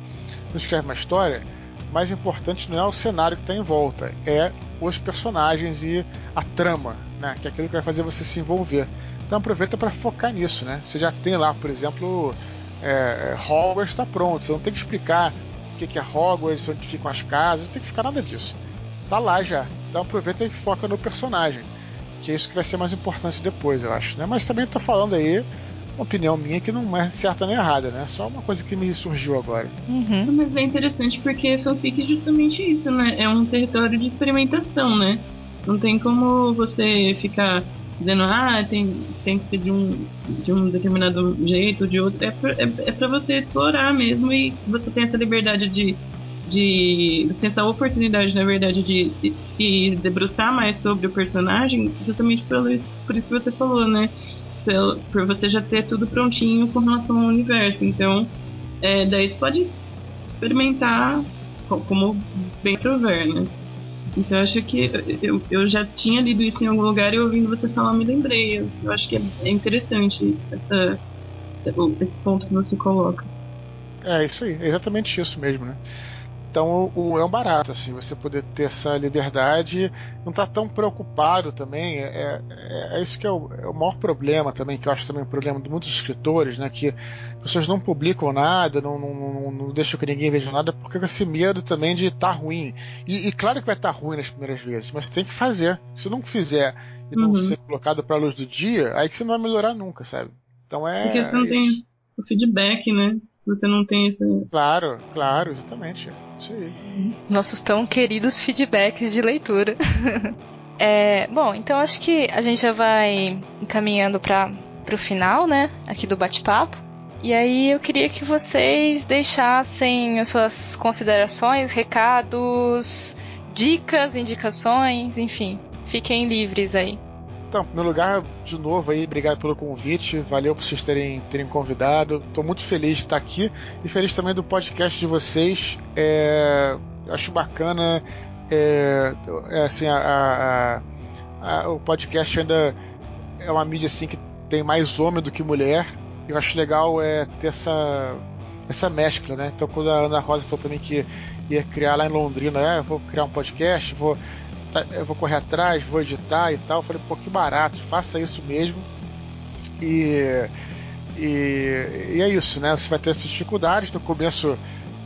Quando escreve uma história, mais importante não é o cenário que está em volta, é os personagens e a trama, né? que é aquilo que vai fazer você se envolver. Então aproveita para focar nisso. Né? Você já tem lá, por exemplo, é, Hogwarts está pronto, você não tem que explicar o que é Hogwarts, onde ficam as casas, não tem que ficar nada disso. Tá lá já. Então aproveita e foca no personagem que é isso que vai ser mais importante depois, eu acho. Né? Mas também estou falando aí uma opinião minha que não é certa nem errada, né? Só uma coisa que me surgiu agora. Uhum. Mas é interessante porque fanfic é justamente isso, né? É um território de experimentação, né? Não tem como você ficar dizendo, ah, tem, tem que ser de um, de um determinado jeito ou de outro. É pra, é, é pra você explorar mesmo e você tem essa liberdade de de tem essa oportunidade, na verdade, de se debruçar mais sobre o personagem, justamente isso, por isso que você falou, né? por você já ter tudo prontinho com relação ao universo. Então, é, daí você pode experimentar como bem prover, né? Então eu acho que eu, eu já tinha lido isso em algum lugar e ouvindo você falar me lembrei. Eu, eu acho que é, é interessante essa, esse ponto que você coloca. É isso aí, é exatamente isso mesmo, né? Então o, é um barato, assim, você poder ter essa liberdade, não estar tá tão preocupado também. É, é, é isso que é o, é o, maior problema também, que eu acho também um problema de muitos escritores, né? Que pessoas não publicam nada, não, não, não, não deixam que ninguém veja nada, porque com esse medo também de estar tá ruim. E, e, claro que vai estar tá ruim nas primeiras vezes, mas tem que fazer. Se não fizer e não uhum. ser colocado para a luz do dia, aí que você não vai melhorar nunca, sabe? Então é. Porque não tem o feedback, né? Se você não tem esse. Claro, claro, exatamente. Isso aí. Nossos tão queridos feedbacks de leitura. é, bom, então acho que a gente já vai encaminhando para o final, né? Aqui do bate-papo. E aí eu queria que vocês deixassem as suas considerações, recados, dicas, indicações, enfim, fiquem livres aí. Então, primeiro lugar, de novo aí, obrigado pelo convite, valeu por vocês terem, terem convidado. Estou muito feliz de estar aqui e feliz também do podcast de vocês. É, acho bacana, é, é assim, a, a, a, o podcast ainda é uma mídia assim que tem mais homem do que mulher. Eu acho legal é ter essa essa mescla, né? Então quando a Ana Rosa falou para mim que ia criar lá em Londrina, é, vou criar um podcast, vou eu vou correr atrás, vou editar e tal. Eu falei, pô, que barato, faça isso mesmo. E, e, e, é isso, né? Você vai ter essas dificuldades, no começo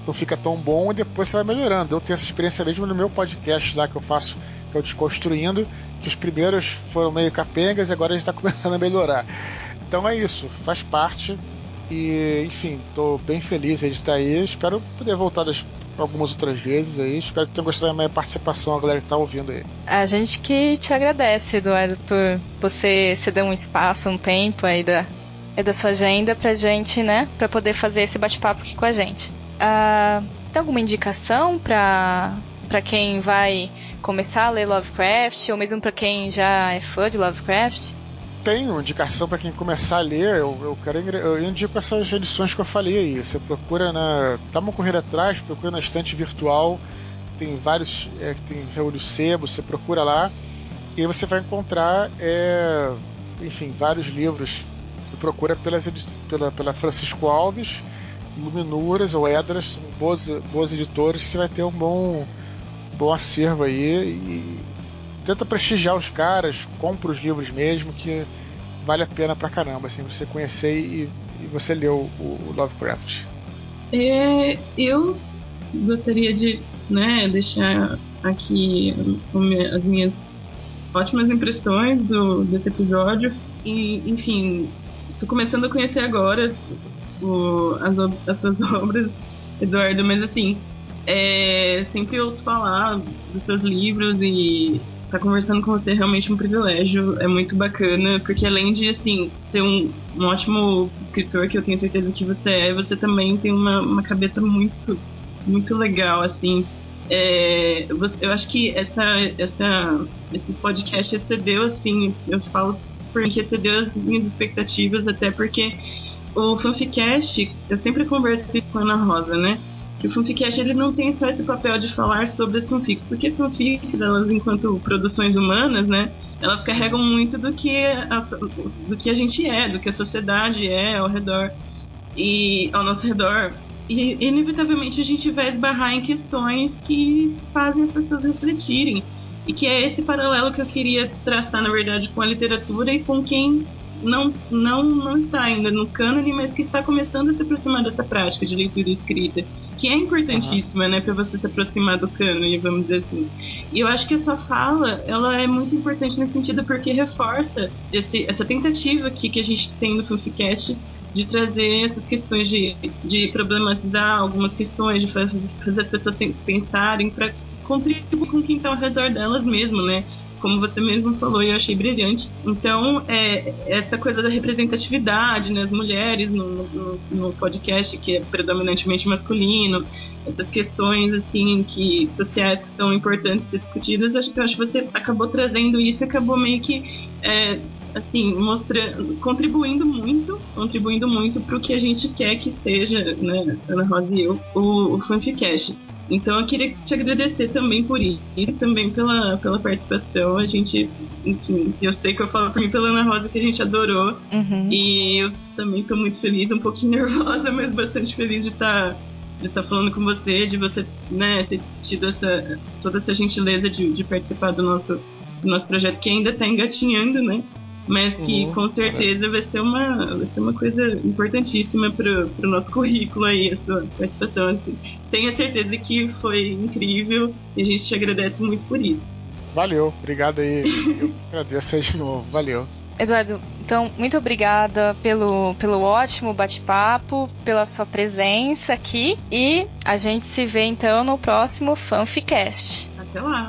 não fica tão bom e depois você vai melhorando. Eu tenho essa experiência mesmo no meu podcast lá que eu faço, que é o Desconstruindo, que os primeiros foram meio capengas e agora a gente está começando a melhorar. Então é isso, faz parte. E, enfim, estou bem feliz de estar aí. Espero poder voltar das algumas outras vezes aí. Espero que tenham gostado da minha participação, a galera que tá ouvindo aí. A gente que te agradece, Eduardo, por você ceder um espaço, um tempo aí da, da sua agenda pra gente, né? Pra poder fazer esse bate-papo aqui com a gente. Uh, tem alguma indicação pra, pra quem vai começar a ler Lovecraft, ou mesmo para quem já é fã de Lovecraft? Tenho indicação para quem começar a ler, eu, eu, quero eu indico essas edições que eu falei aí. Você procura na. Dá uma corrida atrás, procura na estante virtual, tem vários. É, tem reúne sebo, você procura lá, e aí você vai encontrar, é, enfim, vários livros. Procura pelas, pela, pela Francisco Alves, Luminuras ou Edras, são boas, boas editores, você vai ter um bom, bom acervo aí. E, tenta prestigiar os caras, compra os livros mesmo, que vale a pena pra caramba, assim, você conhecer e, e você ler o, o Lovecraft. É, eu gostaria de né, deixar aqui as minhas ótimas impressões do, desse episódio. E, enfim, tô começando a conhecer agora o, as, as suas obras, Eduardo, mas assim, é, sempre ouço falar dos seus livros e tá conversando com você é realmente um privilégio, é muito bacana, porque além de, assim, ser um, um ótimo escritor, que eu tenho certeza que você é, você também tem uma, uma cabeça muito, muito legal, assim. É, eu acho que essa, essa, esse podcast excedeu, assim, eu falo porque excedeu as minhas expectativas, até porque o Fanficast, eu sempre converso isso com a Ana Rosa, né? Que o fanficast ele não tem só esse papel de falar sobre as fanfics, porque fanfics, elas enquanto produções humanas, né, elas carregam muito do que a, do que a gente é, do que a sociedade é ao redor e ao nosso redor. E inevitavelmente a gente vai esbarrar em questões que fazem as pessoas refletirem. E que é esse paralelo que eu queria traçar, na verdade, com a literatura e com quem não, não, não está ainda no cânone, mas que está começando a se aproximar dessa prática de leitura escrita, que é importantíssima, uhum. né, para você se aproximar do cânone, vamos dizer assim. E eu acho que a sua fala, ela é muito importante nesse sentido porque reforça esse, essa tentativa aqui que a gente tem no Fanficast de trazer essas questões de, de problematizar algumas questões, de fazer, fazer as pessoas pensarem para contribuir com quem está ao redor delas mesmo, né? Como você mesmo falou, e eu achei brilhante. Então, é, essa coisa da representatividade, né, as mulheres no, no, no, podcast, que é predominantemente masculino, essas questões assim que sociais que são importantes ser discutidas, acho que, acho que você acabou trazendo isso e acabou meio que é, assim, mostrando, contribuindo muito, contribuindo muito para o que a gente quer que seja, né, Ana Rosa e eu, o, o Fanficast. Então eu queria te agradecer também por isso, e também pela, pela participação. A gente, enfim, eu sei que eu falo por mim pela Ana Rosa que a gente adorou. Uhum. E eu também estou muito feliz, um pouquinho nervosa, mas bastante feliz de estar tá, de estar tá falando com você, de você né, ter tido essa, toda essa gentileza de, de participar do nosso, do nosso projeto que ainda está engatinhando, né? Mas que uhum, com certeza vai ser uma, vai ser uma coisa importantíssima para o nosso currículo aí, a sua participação. Assim. Tenho certeza que foi incrível e a gente te agradece muito por isso. Valeu, obrigado aí. Eu agradeço aí de novo, valeu. Eduardo, então, muito obrigada pelo, pelo ótimo bate-papo, pela sua presença aqui e a gente se vê então no próximo Fanficast. Até lá!